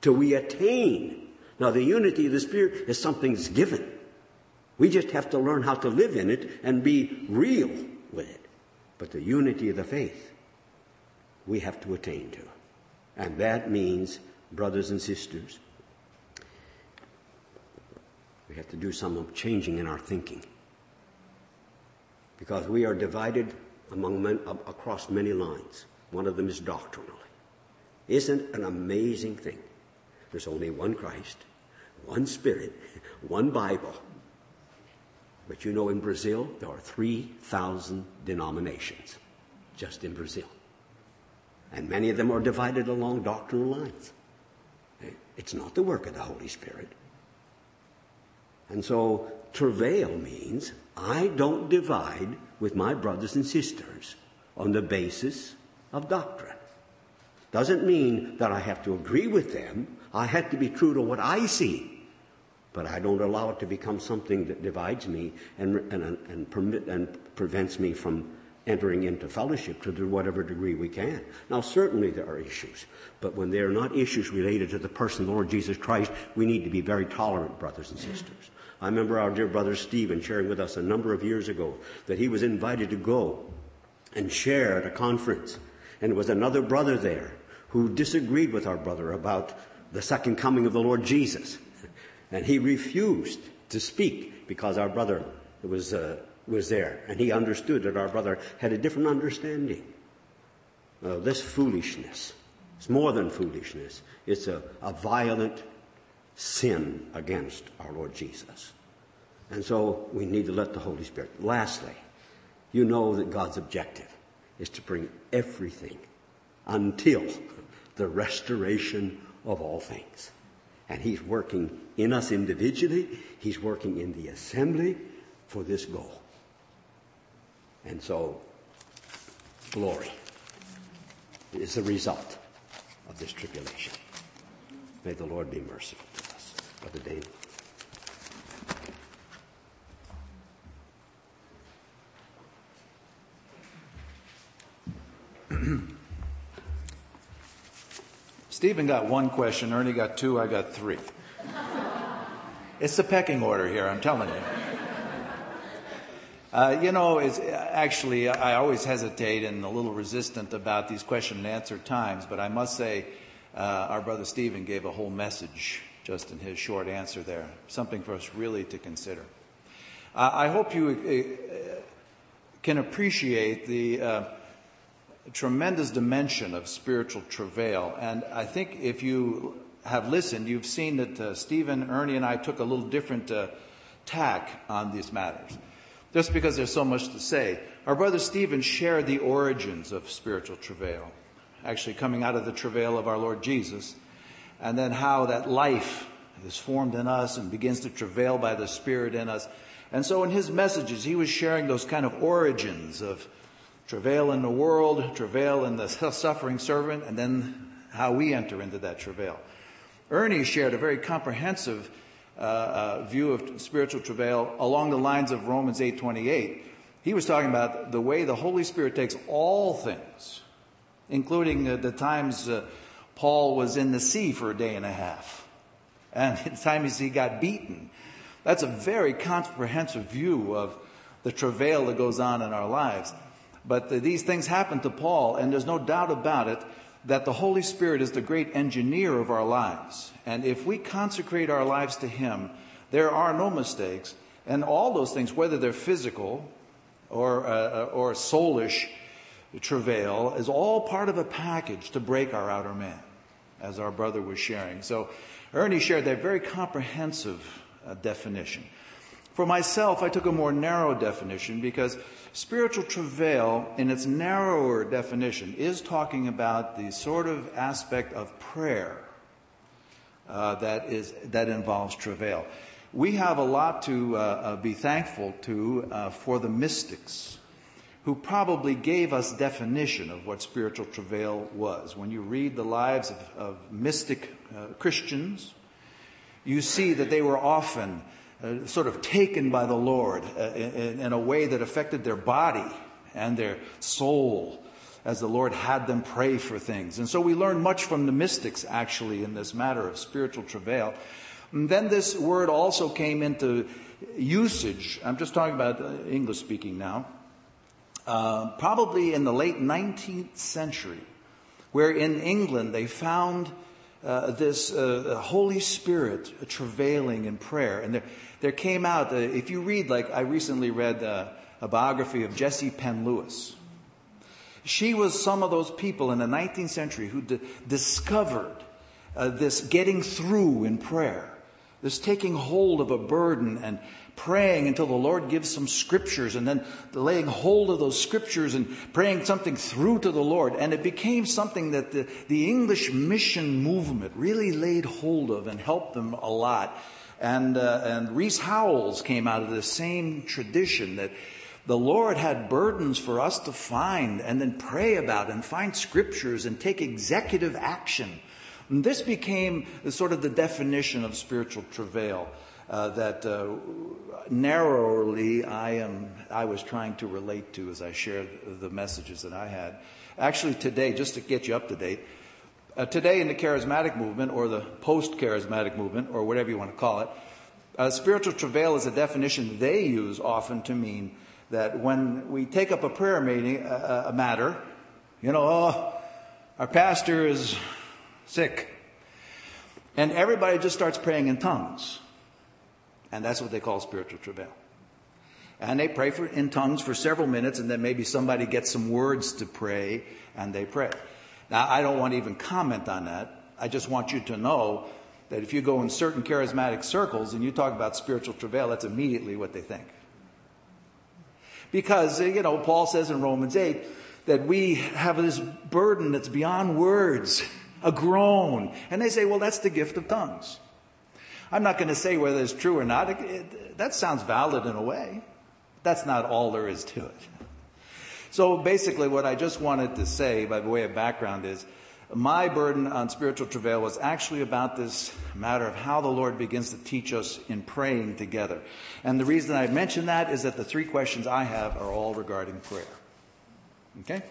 till we attain. Now, the unity of the Spirit is something that's given. We just have to learn how to live in it and be real with it. But the unity of the faith, we have to attain to. And that means brothers and sisters. We have to do some changing in our thinking. Because we are divided among men, across many lines. One of them is doctrinally. Isn't an amazing thing? There's only one Christ, one Spirit, one Bible. But you know, in Brazil, there are 3,000 denominations just in Brazil. And many of them are divided along doctrinal lines. It's not the work of the Holy Spirit. And so travail means I don't divide with my brothers and sisters on the basis of doctrine. Doesn't mean that I have to agree with them. I have to be true to what I see. But I don't allow it to become something that divides me and, and, and, permit, and prevents me from entering into fellowship to whatever degree we can. Now, certainly there are issues, but when they are not issues related to the person of the Lord Jesus Christ, we need to be very tolerant, brothers and sisters. I remember our dear brother Stephen sharing with us a number of years ago that he was invited to go and share at a conference. And there was another brother there who disagreed with our brother about the second coming of the Lord Jesus. And he refused to speak because our brother was uh, was there, and he understood that our brother had a different understanding. Uh, this foolishness, it's more than foolishness, it's a, a violent sin against our Lord Jesus. And so we need to let the Holy Spirit. Lastly, you know that God's objective is to bring everything until the restoration of all things. And He's working in us individually, He's working in the assembly for this goal. And so, glory is the result of this tribulation. May the Lord be merciful to us. Brother Dana. Stephen got one question, Ernie got two, I got three. It's the pecking order here, I'm telling you. Uh, you know, it's, actually, I always hesitate and a little resistant about these question and answer times, but I must say, uh, our brother Stephen gave a whole message just in his short answer there. Something for us really to consider. Uh, I hope you uh, can appreciate the uh, tremendous dimension of spiritual travail. And I think if you have listened, you've seen that uh, Stephen, Ernie, and I took a little different uh, tack on these matters. Just because there's so much to say. Our brother Stephen shared the origins of spiritual travail, actually coming out of the travail of our Lord Jesus, and then how that life is formed in us and begins to travail by the Spirit in us. And so in his messages, he was sharing those kind of origins of travail in the world, travail in the suffering servant, and then how we enter into that travail. Ernie shared a very comprehensive uh, uh, view of spiritual travail along the lines of Romans 8:28. He was talking about the way the Holy Spirit takes all things, including uh, the times uh, Paul was in the sea for a day and a half, and the times he got beaten. That's a very comprehensive view of the travail that goes on in our lives. But these things happened to Paul, and there's no doubt about it that the Holy Spirit is the great engineer of our lives. And if we consecrate our lives to Him, there are no mistakes. And all those things, whether they're physical or, uh, or soulish travail, is all part of a package to break our outer man, as our brother was sharing. So Ernie shared that very comprehensive uh, definition. For myself, I took a more narrow definition because spiritual travail, in its narrower definition, is talking about the sort of aspect of prayer uh, that is that involves travail. We have a lot to uh, uh, be thankful to uh, for the mystics, who probably gave us definition of what spiritual travail was. When you read the lives of, of mystic uh, Christians, you see that they were often uh, sort of taken by the Lord uh, in, in a way that affected their body and their soul as the Lord had them pray for things. And so we learn much from the mystics actually in this matter of spiritual travail. And then this word also came into usage. I'm just talking about uh, English speaking now. Uh, probably in the late 19th century, where in England they found uh, this uh, Holy Spirit travailing in prayer. And there, there came out, uh, if you read, like I recently read uh, a biography of Jessie Penn Lewis. She was some of those people in the 19th century who d- discovered uh, this getting through in prayer, this taking hold of a burden and praying until the Lord gives some scriptures and then laying hold of those scriptures and praying something through to the Lord. And it became something that the, the English mission movement really laid hold of and helped them a lot. And, uh, and Rees Howells came out of the same tradition that the Lord had burdens for us to find and then pray about and find scriptures and take executive action. And this became sort of the definition of spiritual travail. Uh, that uh, narrowly I am I was trying to relate to as I shared the messages that I had. Actually, today, just to get you up to date, uh, today in the charismatic movement or the post-charismatic movement or whatever you want to call it, uh, spiritual travail is a definition they use often to mean that when we take up a prayer meeting, a matter, you know, oh, our pastor is sick, and everybody just starts praying in tongues. And that's what they call spiritual travail. And they pray for, in tongues for several minutes, and then maybe somebody gets some words to pray, and they pray. Now, I don't want to even comment on that. I just want you to know that if you go in certain charismatic circles and you talk about spiritual travail, that's immediately what they think. Because, you know, Paul says in Romans 8 that we have this burden that's beyond words, a groan. And they say, well, that's the gift of tongues. I'm not going to say whether it's true or not. It, it, that sounds valid in a way. That's not all there is to it. So basically, what I just wanted to say by the way of background is my burden on spiritual travail was actually about this matter of how the Lord begins to teach us in praying together. And the reason I mention that is that the three questions I have are all regarding prayer. Okay?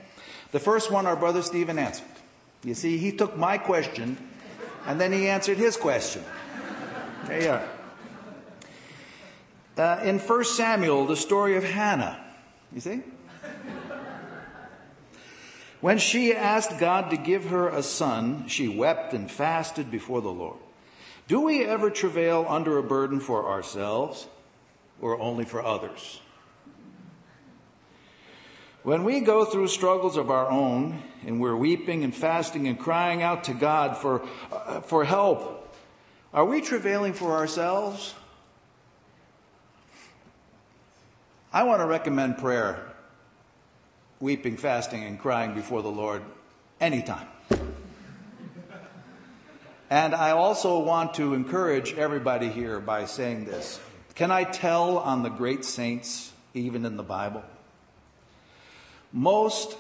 The first one our brother Stephen answered. You see, he took my question and then he answered his question. There you are. Uh, in 1 Samuel, the story of Hannah, you see? When she asked God to give her a son, she wept and fasted before the Lord. Do we ever travail under a burden for ourselves or only for others? When we go through struggles of our own and we're weeping and fasting and crying out to God for, uh, for help, are we travailing for ourselves? I want to recommend prayer weeping, fasting, and crying before the Lord anytime. And I also want to encourage everybody here by saying this. Can I tell on the great saints, even in the Bible? Most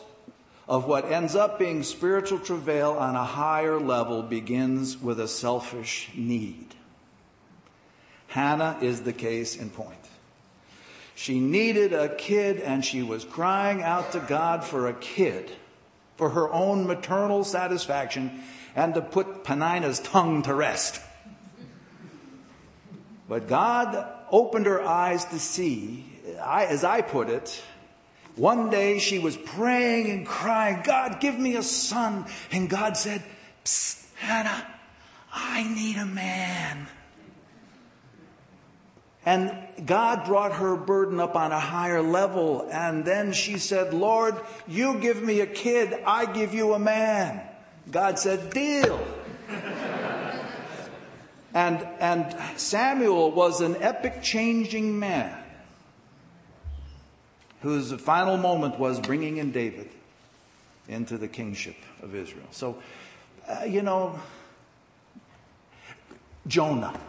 of what ends up being spiritual travail on a higher level begins with a selfish need. Hannah is the case in point. She needed a kid and she was crying out to God for a kid, for her own maternal satisfaction and to put Peninnah's tongue to rest. But God opened her eyes to see, as I put it, one day she was praying and crying, God, give me a son. And God said, Psst, Hannah, I need a man. And God brought her burden up on a higher level. And then she said, Lord, you give me a kid, I give you a man. God said, deal. and, and Samuel was an epic changing man whose final moment was bringing in David into the kingship of Israel. So, uh, you know, Jonah.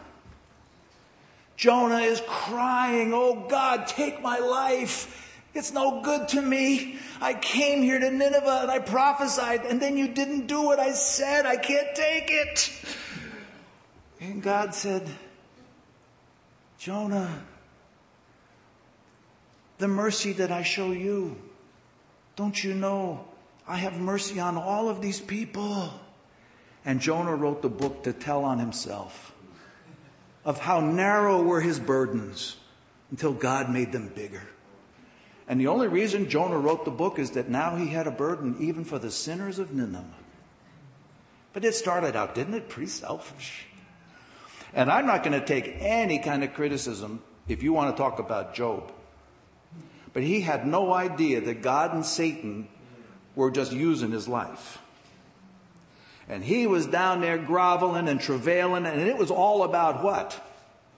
Jonah is crying, Oh God, take my life. It's no good to me. I came here to Nineveh and I prophesied, and then you didn't do what I said. I can't take it. And God said, Jonah, the mercy that I show you, don't you know I have mercy on all of these people? And Jonah wrote the book to tell on himself of how narrow were his burdens until God made them bigger. And the only reason Jonah wrote the book is that now he had a burden even for the sinners of Nineveh. But it started out, didn't it? Pretty selfish. And I'm not going to take any kind of criticism if you want to talk about Job. But he had no idea that God and Satan were just using his life. And he was down there groveling and travailing, and it was all about what?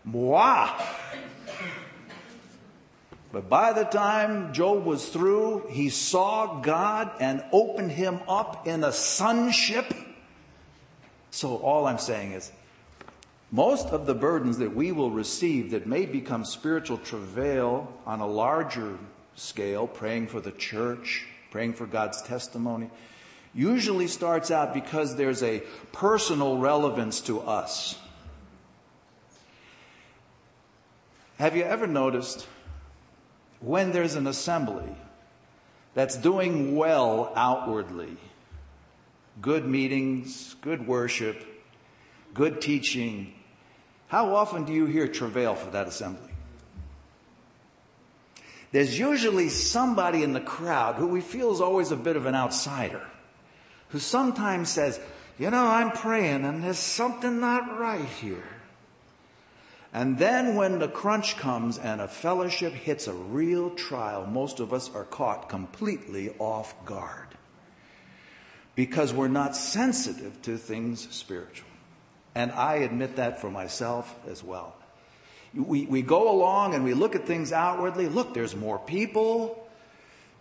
Moi. But by the time Job was through, he saw God and opened him up in a sonship. So all I'm saying is, most of the burdens that we will receive that may become spiritual travail on a larger scale, praying for the church, praying for God's testimony, usually starts out because there's a personal relevance to us. Have you ever noticed when there's an assembly that's doing well outwardly, good meetings, good worship, good teaching, how often do you hear travail for that assembly? There's usually somebody in the crowd who we feel is always a bit of an outsider who sometimes says, You know, I'm praying and there's something not right here. And then when the crunch comes and a fellowship hits a real trial, most of us are caught completely off guard because we're not sensitive to things spiritual. And I admit that for myself as well. We, we go along and we look at things outwardly. Look, there's more people.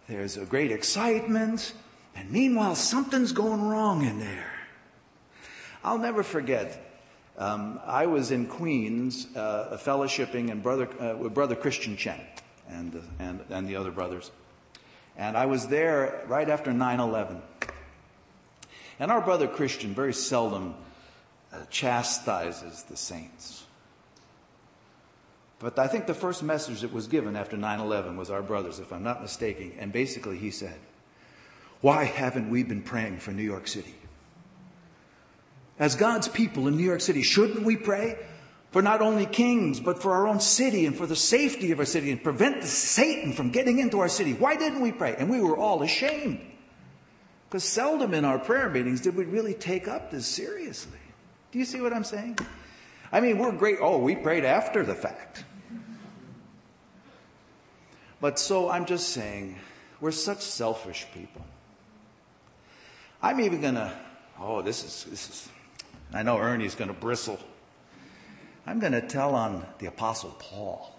There's a great excitement. And meanwhile, something's going wrong in there. I'll never forget. Um, I was in Queens, uh, fellowshipping and brother, uh, with brother Christian Chen and, and, and the other brothers. And I was there right after 9 11. And our brother Christian very seldom uh, Uh, chastises the saints. But I think the first message that was given after 9 11 was our brothers, if I'm not mistaken. And basically, he said, Why haven't we been praying for New York City? As God's people in New York City, shouldn't we pray for not only kings, but for our own city and for the safety of our city and prevent Satan from getting into our city? Why didn't we pray? And we were all ashamed. Because seldom in our prayer meetings did we really take up this seriously. Do you see what I'm saying? I mean, we're great. Oh, we prayed after the fact. But so I'm just saying, we're such selfish people. I'm even gonna, oh, this is, this is, I know Ernie's gonna bristle. I'm gonna tell on the Apostle Paul.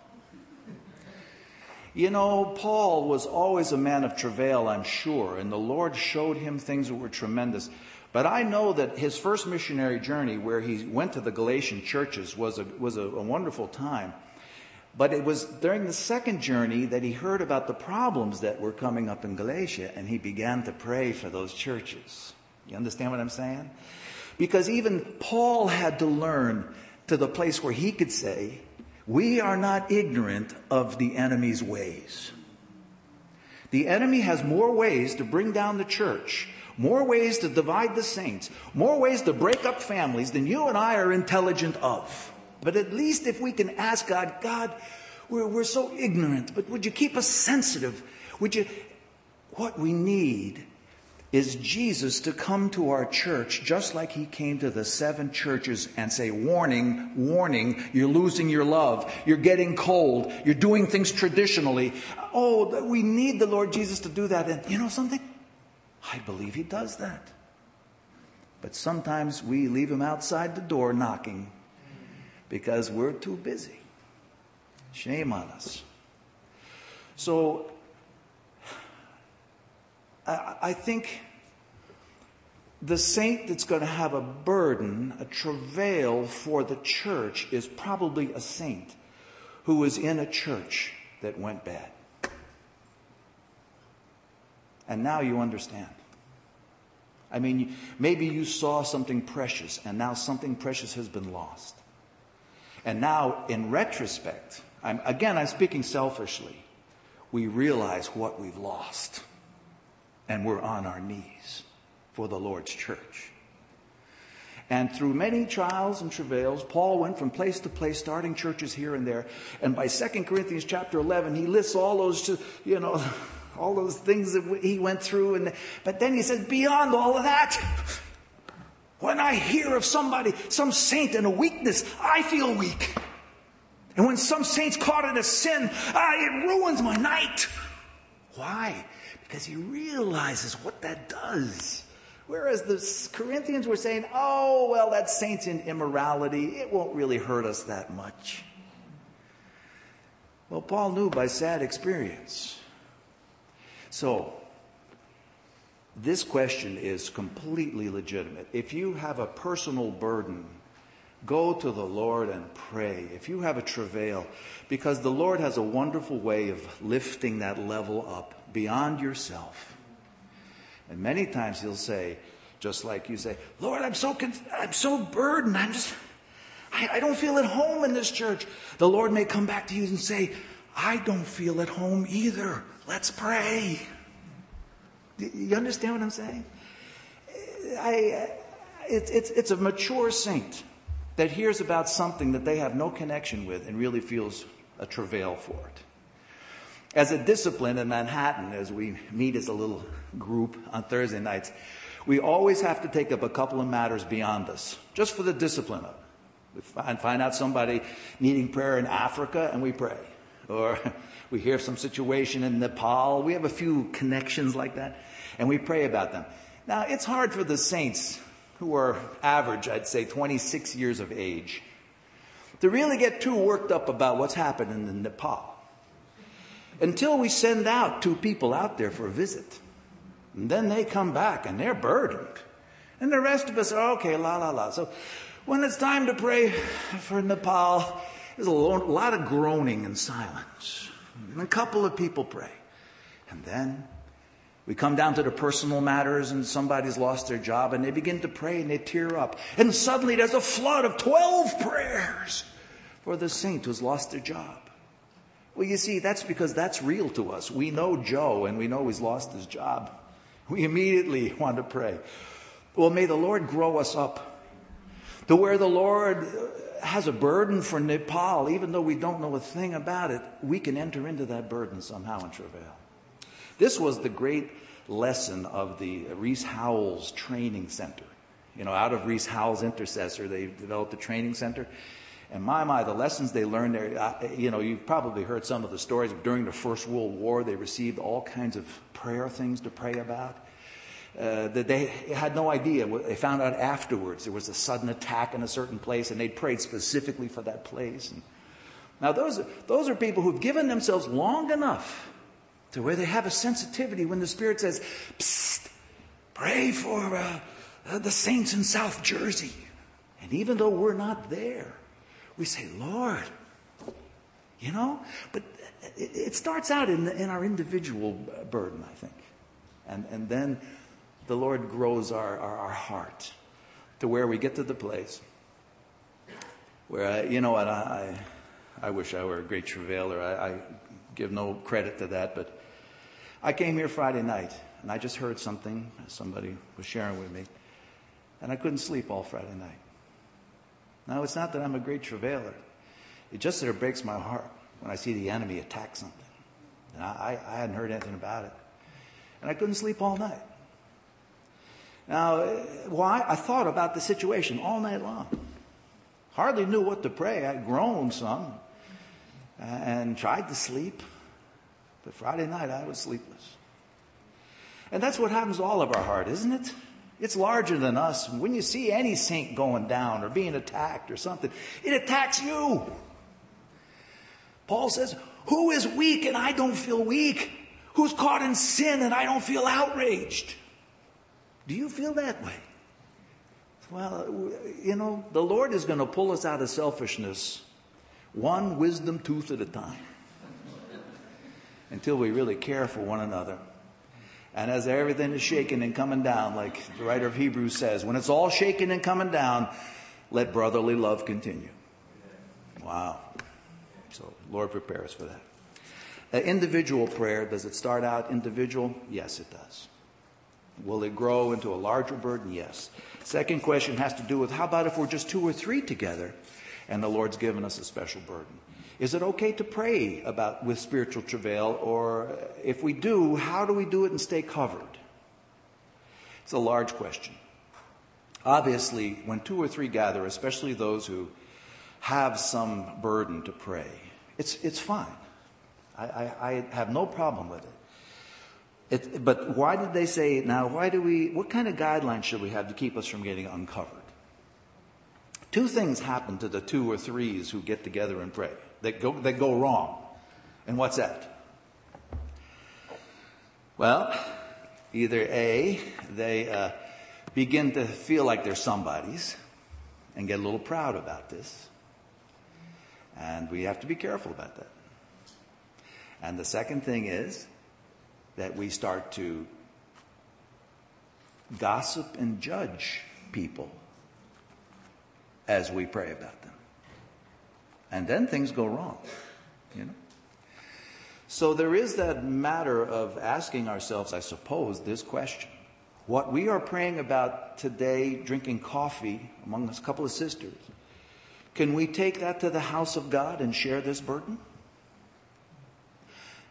You know, Paul was always a man of travail, I'm sure, and the Lord showed him things that were tremendous. But I know that his first missionary journey, where he went to the Galatian churches, was a, was a, a wonderful time. But it was during the second journey that he heard about the problems that were coming up in Galatia and he began to pray for those churches. You understand what I'm saying? Because even Paul had to learn to the place where he could say, We are not ignorant of the enemy's ways. The enemy has more ways to bring down the church, more ways to divide the saints, more ways to break up families than you and I are intelligent of. But at least if we can ask God, God, we're, we're so ignorant, but would you keep us sensitive? Would you, what we need is Jesus to come to our church just like he came to the seven churches and say, warning, warning, you're losing your love. You're getting cold. You're doing things traditionally. Oh, we need the Lord Jesus to do that. And you know something? I believe he does that. But sometimes we leave him outside the door knocking because we're too busy. Shame on us. So, I, I think the saint that's going to have a burden, a travail for the church, is probably a saint who was in a church that went bad. And now you understand. I mean, maybe you saw something precious, and now something precious has been lost. And now, in retrospect, I'm, again, I'm speaking selfishly, we realize what we've lost. And we're on our knees for the Lord's church. And through many trials and travails, Paul went from place to place, starting churches here and there. And by 2 Corinthians chapter 11, he lists all those, you know, all those things that he went through. And, but then he says, beyond all of that, when I hear of somebody, some saint in a weakness, I feel weak. And when some saint's caught in a sin, ah, it ruins my night. Why? Because he realizes what that does. Whereas the Corinthians were saying, oh, well, that saint's in immorality. It won't really hurt us that much. Well, Paul knew by sad experience. So, this question is completely legitimate. If you have a personal burden, go to the Lord and pray. If you have a travail, because the Lord has a wonderful way of lifting that level up beyond yourself. And many times He'll say, just like you say, Lord, I'm so, I'm so burdened. I'm just, I, I don't feel at home in this church. The Lord may come back to you and say, I don't feel at home either. Let's pray. You understand what I'm saying? I, uh, it's, it's, it's a mature saint that hears about something that they have no connection with and really feels a travail for it. As a discipline in Manhattan, as we meet as a little group on Thursday nights, we always have to take up a couple of matters beyond us, just for the discipline of it. We find, find out somebody needing prayer in Africa, and we pray. Or we hear some situation in Nepal. We have a few connections like that and we pray about them. Now, it's hard for the saints who are average, I'd say 26 years of age, to really get too worked up about what's happening in Nepal until we send out two people out there for a visit. And then they come back and they're burdened. And the rest of us are okay, la la la. So when it's time to pray for Nepal, there's a lot of groaning and silence. And a couple of people pray. And then We come down to the personal matters and somebody's lost their job and they begin to pray and they tear up. And suddenly there's a flood of 12 prayers for the saint who's lost their job. Well, you see, that's because that's real to us. We know Joe and we know he's lost his job. We immediately want to pray. Well, may the Lord grow us up to where the Lord has a burden for Nepal, even though we don't know a thing about it, we can enter into that burden somehow and travail. This was the great lesson of the Rees Howells Training Center. You know, out of Rees Howells Intercessor, they developed a training center. And my, my, the lessons they learned there, you know, you've probably heard some of the stories. During the First World War, they received all kinds of prayer things to pray about. Uh, that they had no idea. They found out afterwards there was a sudden attack in a certain place, and they prayed specifically for that place. And now, those, those are people who've given themselves long enough to where they have a sensitivity when the Spirit says, Psst, pray for uh, the saints in South Jersey. And even though we're not there, we say, Lord, you know? But it, starts out in, in our individual burden, I think. And, and then the Lord grows our, our, our heart to where we get to the place where, I, you know what, I, I wish I were a great travailer. I, I give no credit to that, but I came here Friday night and I just heard something somebody was sharing with me, and I couldn't sleep all Friday night. Now, it's not that I'm a great travailer. It's just that it breaks my heart when I see the enemy attack something. And I, I hadn't heard anything about it. And I couldn't sleep all night. Now, why? I thought about the situation all night long. Hardly knew what to pray. I groaned some uh, and tried to sleep. But Friday night I was sleepless. And that's what happens to all of our heart, isn't it? It's larger than us. When you see any saint going down or being attacked or something, it attacks you. Paul says, Who is weak and I don't feel weak? Who's caught in sin and I don't feel outraged? Do you feel that way? Well, you know, the Lord is going to pull us out of selfishness one wisdom tooth at a time until we really care for one another. And as everything is shaking and coming down, like the writer of Hebrews says, when it's all shaking and coming down, let brotherly love continue. Wow. So, Lord, prepare us for that. An individual prayer, does it start out individual? Yes, it does. Will it grow into a larger burden? Yes. Second question has to do with how about if we're just two or three together and the Lord's given us a special burden? Is it okay to pray about with spiritual travail or if we do, how do we do it and stay covered? It's a large question. Obviously, when two or three gather, especially those who have some burden to pray, it's, it's fine. I, I, I have no problem with it. It, but why did they say, now, why do we, what kind of guidelines should we have to keep us from getting uncovered? Two things happen to the two or threes who get together and pray that go, that go wrong. And what's that? Well, either A, they uh, begin to feel like they're somebody's and get a little proud about this. And we have to be careful about that. And the second thing is, that we start to gossip and judge people as we pray about them. And then things go wrong, you know. So there is that matter of asking ourselves, I suppose, this question. What we are praying about today, drinking coffee among a couple of sisters, can we take that to the house of God and share this burden?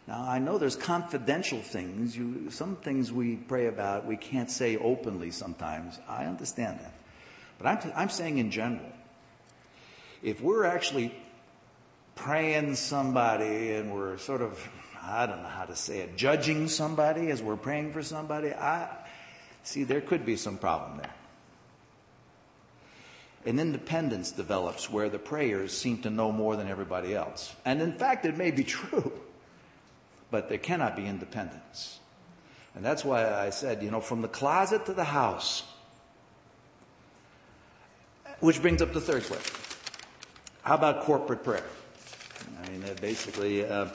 Now, I know there's confidential things. You, some things we pray about we can't say openly sometimes. I understand that. But I'm, I'm saying in general, if we're actually praying somebody and we're sort of, I don't know how to say it, judging somebody as we're praying for somebody, I see there could be some problem there. An independence develops where the prayers seem to know more than everybody else. And in fact, it may be true but there cannot be independence. And that's why I said, you know, from the closet to the house. Which brings up the third question. How about corporate prayer? I mean, basically, uh,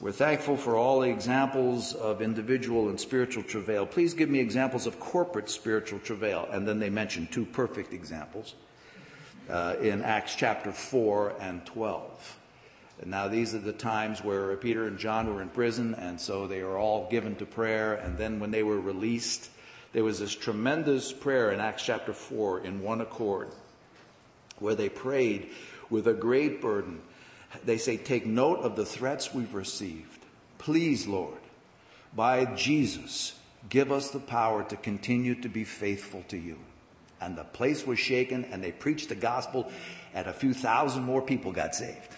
We're thankful for all the examples of individual and spiritual travail. Please give me examples of corporate spiritual travail. And then they mention two perfect examples uh, in Acts chapter 4 and 12. And now these are the times where Peter and John were in prison, and so they were all given to prayer. And then when they were released, there was this tremendous prayer in Acts chapter 4 in one accord, where they prayed with a great burden they say, Take note of the threats we've received. Please, Lord, by Jesus, give us the power to continue to be faithful to you. And the place was shaken, and they preached the gospel, and a few thousand more people got saved.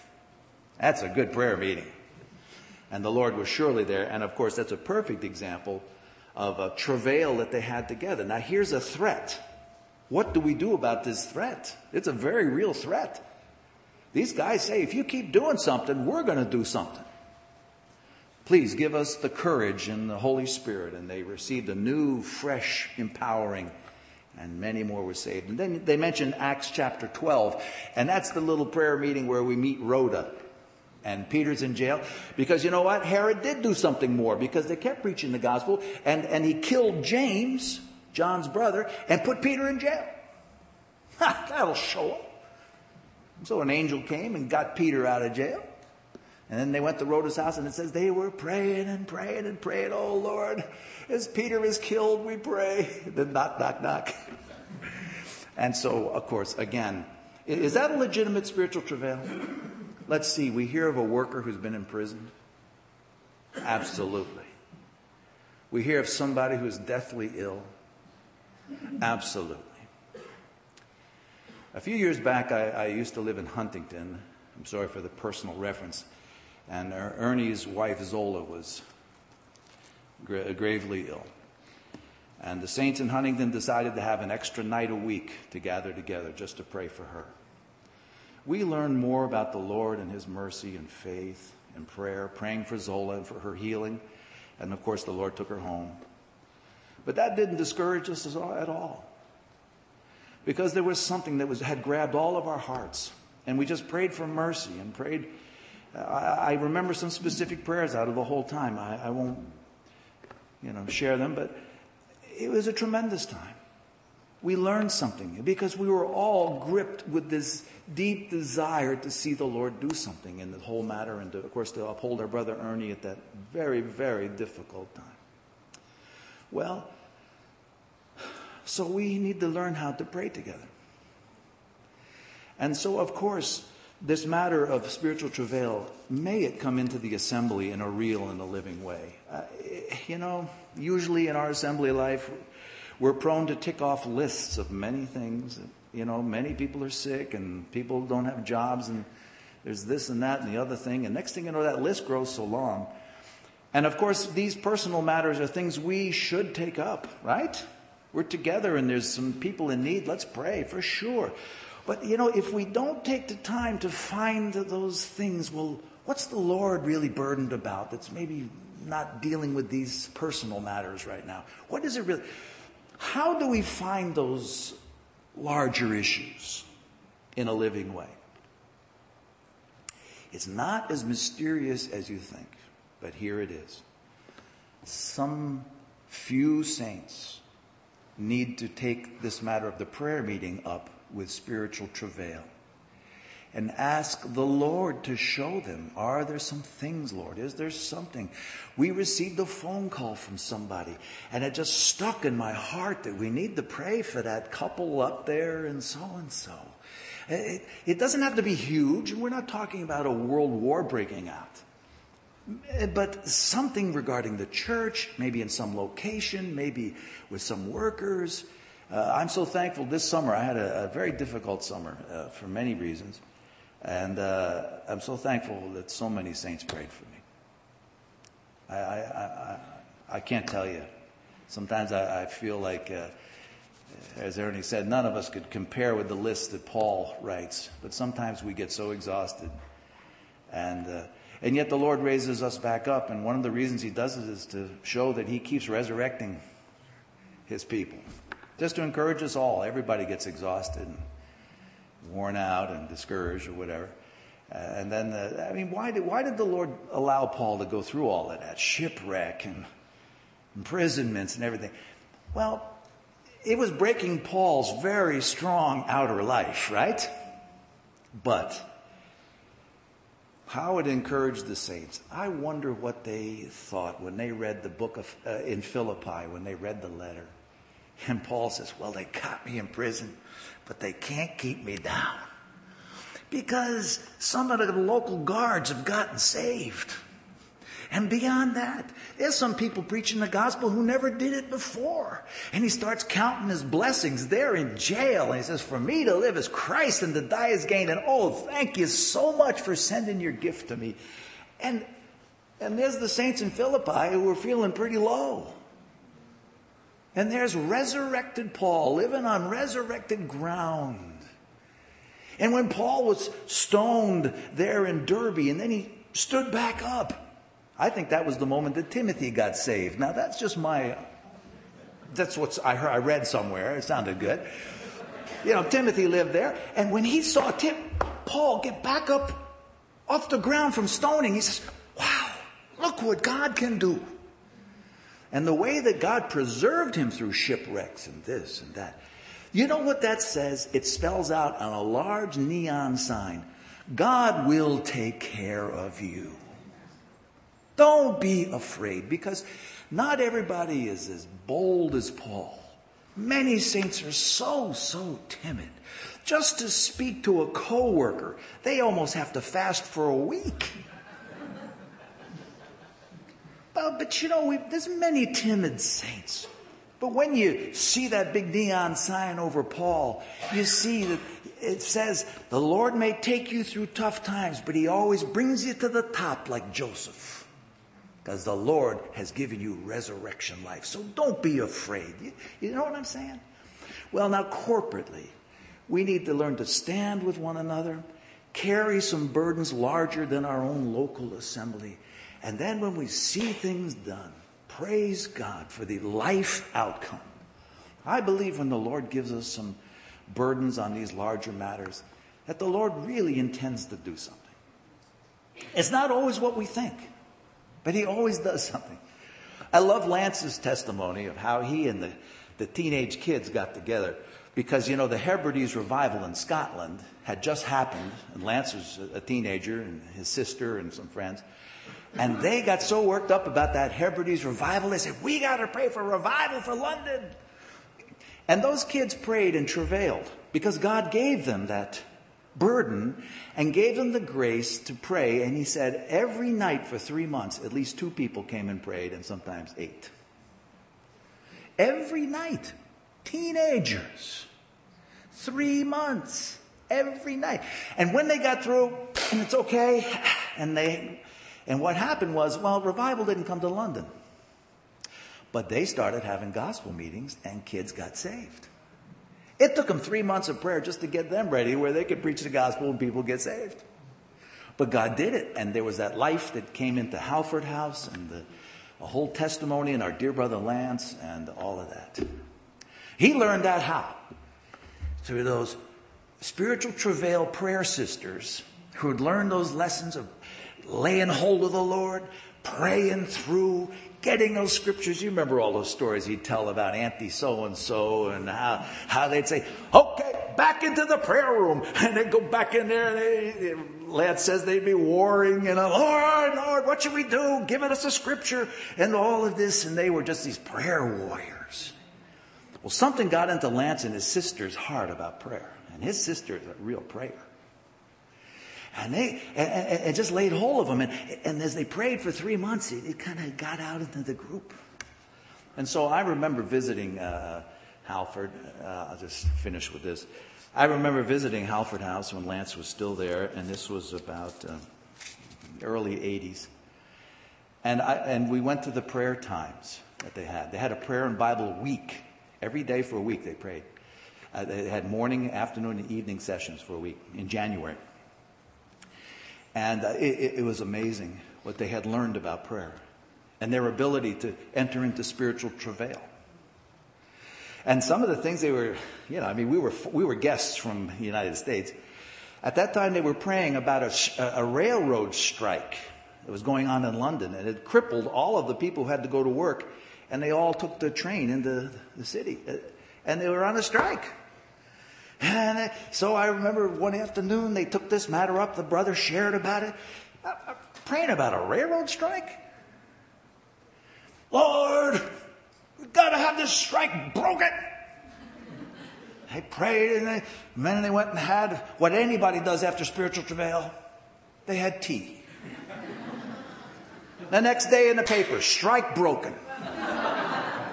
That's a good prayer meeting. And the Lord was surely there. And of course, that's a perfect example of a travail that they had together. Now, here's a threat. What do we do about this threat? It's a very real threat. These guys say, if you keep doing something, we're going to do something. Please give us the courage and the Holy Spirit. And they received a new, fresh, empowering, and many more were saved. And then they mentioned Acts chapter 12, and that's the little prayer meeting where we meet Rhoda. And Peter's in jail because you know what? Herod did do something more because they kept preaching the gospel and, and he killed James, John's brother, and put Peter in jail. Ha, that'll show him. So an angel came and got Peter out of jail. And then they went to Rhoda's house and it says they were praying and praying and praying, oh Lord, as Peter is killed, we pray. Then knock, knock, knock. And so, of course, again, is that a legitimate spiritual travail? Let's see, we hear of a worker who's been imprisoned. Absolutely. We hear of somebody who is deathly ill. Absolutely. A few years back, I, I, used to live in Huntington. I'm sorry for the personal reference. And er, Ernie's wife, Zola, was gra- uh, gravely ill. And the saints in Huntington decided to have an extra night a week to gather together just to pray for her. We learned more about the Lord and His mercy and faith and prayer, praying for Zola and for her healing. And of course, the Lord took her home. But that didn't discourage us at all because there was something that was, had grabbed all of our hearts. And we just prayed for mercy and prayed. Uh, I, I remember some specific prayers out of the whole time. I, I won't, you know, share them, but it was a tremendous time. We learned something because we were all gripped with this deep desire to see the Lord do something in the whole matter and to, of course to uphold our brother Ernie at that very, very difficult time. Well, so we need to learn how to pray together. And so, of course, this matter of spiritual travail, may it come into the assembly in a real and a living way. Uh, you know, usually in our assembly life, we're prone to tick off lists of many things. You know, many people are sick and people don't have jobs and there's this and that and the other thing. And next thing you know, that list grows so long. And of course, these personal matters are things we should take up, right? We're together and there's some people in need. Let's pray for sure. But you know, if we don't take the time to find those things, well, what's the Lord really burdened about that's maybe not dealing with these personal matters right now? What is it really? How do we find those larger issues in a living way? It's not as mysterious as you think, but here it is. Some few saints need to take this matter of the prayer meeting up with spiritual travail and ask the Lord to show them are there some things, Lord? Is there something? We received a phone call from somebody and it just stuck in my heart that we need to pray for that couple up there and so and so. It, it doesn't have to be huge. We're not talking about a world war breaking out. But something regarding the church, maybe in some location, maybe with some workers. Uh, I'm so thankful this summer. I had a, a very difficult summer uh, for many reasons. And uh, I'm so thankful that so many saints prayed for me. I, I, I, I can't tell you. Sometimes I, I feel like, uh, as Ernie said, none of us could compare with the list that Paul writes. But sometimes we get so exhausted. And uh, and yet the Lord raises us back up. And one of the reasons He does it is to show that He keeps resurrecting His people. Just to encourage us all. Everybody gets exhausted worn out and discouraged or whatever. Uh, and then, the, I mean, why did, why did the Lord allow Paul to go through all of that? Shipwreck and imprisonments and everything. Well, it was breaking Paul's very strong outer life, right? But how it encouraged the saints. I wonder what they thought when they read the book of, uh, in Philippi, when they read the letter. And Paul says, Well, they got me in prison, but they can't keep me down because some of the local guards have gotten saved. And beyond that, there's some people preaching the gospel who never did it before. And he starts counting his blessings. They're in jail. And he says, For me to live is Christ and to die is gain. And oh, thank you so much for sending your gift to me. And, and there's the saints in Philippi who were feeling pretty low. And there's resurrected Paul living on resurrected ground. And when Paul was stoned there in Derbe and then he stood back up, I think that was the moment that Timothy got saved. Now that's just my, that's what I, heard, I read somewhere. It sounded good. You know, Timothy lived there. And when he saw Tim, Paul get back up off the ground from stoning, he says, wow, look what God can do. And the way that God preserved him through shipwrecks and this and that. You know what that says? It spells out on a large neon sign God will take care of you. Don't be afraid because not everybody is as bold as Paul. Many saints are so, so timid. Just to speak to a coworker, they almost have to fast for a week. But, but you know, we, there's many timid saints. But when you see that big neon sign over Paul, you see that it says, the Lord may take you through tough times, but he always brings you to the top like Joseph. Because the Lord has given you resurrection life. So don't be afraid. You, you know what I'm saying? Well, now corporately, we need to learn to stand with one another, carry some burdens larger than our own local assembly. And then when we see things done, Praise God for the life outcome. I believe when the Lord gives us some burdens on these larger matters, that the Lord really intends to do something. It's not always what we think, but He always does something. I love Lance's testimony of how he and the, the teenage kids got together because, you know, the Hebrides revival in Scotland had just happened, and Lance was a teenager, and his sister and some friends. And they got so worked up about that Hebrides revival, they said, We got to pray for revival for London. And those kids prayed and travailed because God gave them that burden and gave them the grace to pray. And He said, every night for three months, at least two people came and prayed, and sometimes eight. Every night. Teenagers. Three months. Every night. And when they got through, and it's okay, and they and what happened was, well, revival didn't come to London. But they started having gospel meetings and kids got saved. It took them three months of prayer just to get them ready where they could preach the gospel and people get saved. But God did it. And there was that life that came into Halford House and the, a whole testimony and our dear brother Lance and all of that. He learned that how? Through those spiritual travail prayer sisters who had learned those lessons of laying hold of the Lord, praying through, getting those scriptures. You remember all those stories he'd tell about Auntie so and so and how, how they'd say, okay, back into the prayer room. And they'd go back in there and they, Lance says they'd be warring and, Lord, Lord, what should we do? Give us a scripture and all of this. And they were just these prayer warriors. Well, something got into Lance and his sister's heart about prayer. And his sister is a real prayer. And they and, and just laid hold of them. And, and as they prayed for three months, it, it kind of got out into the group. And so I remember visiting uh, Halford. Uh, I'll just finish with this. I remember visiting Halford House when Lance was still there, and this was about uh, early 80s. And, I, and we went to the prayer times that they had. They had a prayer and Bible week. Every day for a week they prayed. Uh, they had morning, afternoon, and evening sessions for a week in January. And uh, it, it was amazing what they had learned about prayer and their ability to enter into spiritual travail. And some of the things they were, you know, I mean, we were, we were guests from the United States. At that time, they were praying about a, a railroad strike that was going on in London, and it crippled all of the people who had to go to work, and they all took the train into the city, and they were on a strike. And uh, so I remember one afternoon they took this matter up. The brother shared about it, uh, praying about a railroad strike. Lord, we've got to have this strike broken. They prayed and they, then they went and had what anybody does after spiritual travail. They had tea. The next day in the paper, strike broken.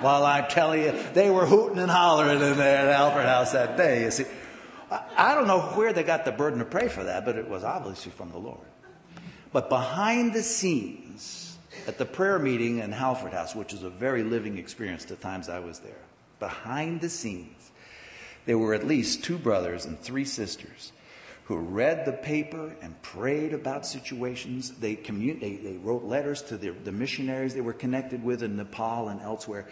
Well, I tell you, they were hooting and hollering in there at Halford House that day. You see, I don't know where they got the burden to pray for that, but it was obviously from the Lord. But behind the scenes at the prayer meeting in Halford House, which is a very living experience the times I was there, behind the scenes, there were at least two brothers and three sisters who read the paper and prayed about situations. They, commun- they, they wrote letters to the, the missionaries they were connected with in Nepal and elsewhere.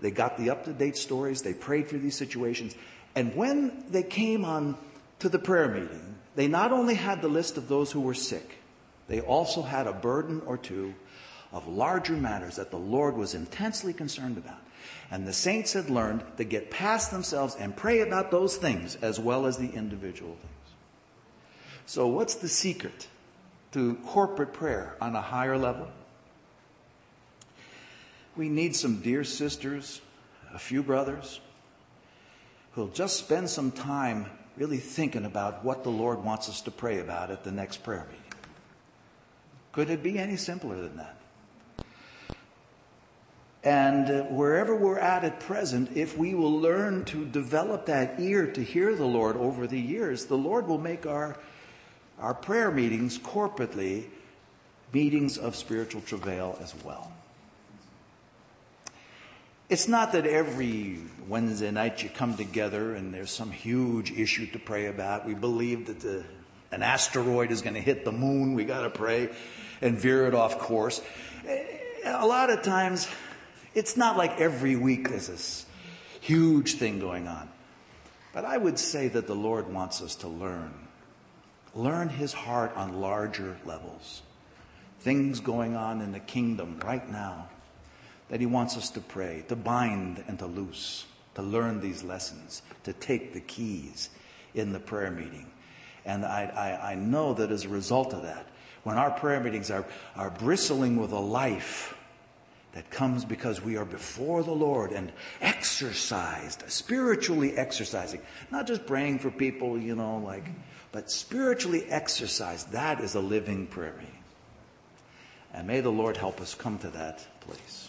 They got the up to date stories. They prayed for these situations. And when they came on to the prayer meeting, they not only had the list of those who were sick, they also had a burden or two of larger matters that the Lord was intensely concerned about. And the saints had learned to get past themselves and pray about those things as well as the individual things. So, what's the secret to corporate prayer on a higher level? We need some dear sisters, a few brothers, who'll just spend some time really thinking about what the Lord wants us to pray about at the next prayer meeting. Could it be any simpler than that? And uh, wherever we're at at present, if we will learn to develop that ear to hear the Lord over the years, the Lord will make our, our prayer meetings corporately meetings of spiritual travail as well. It's not that every Wednesday night you come together and there's some huge issue to pray about. We believe that the, an asteroid is going to hit the moon. We got to pray and veer it off course. A lot of times, it's not like every week there's this huge thing going on. But I would say that the Lord wants us to learn. Learn His heart on larger levels. Things going on in the kingdom right now that He wants us to pray, to bind and to loose, to learn these lessons, to take the keys in the prayer meeting. And I, I, I know that as a result of that, when our prayer meetings are, are bristling with a life that comes because we are before the Lord and exercised, spiritually exercising. Not just praying for people, you know, like, but spiritually exercised. That is a living prayer meeting. And may the Lord help us come to that place.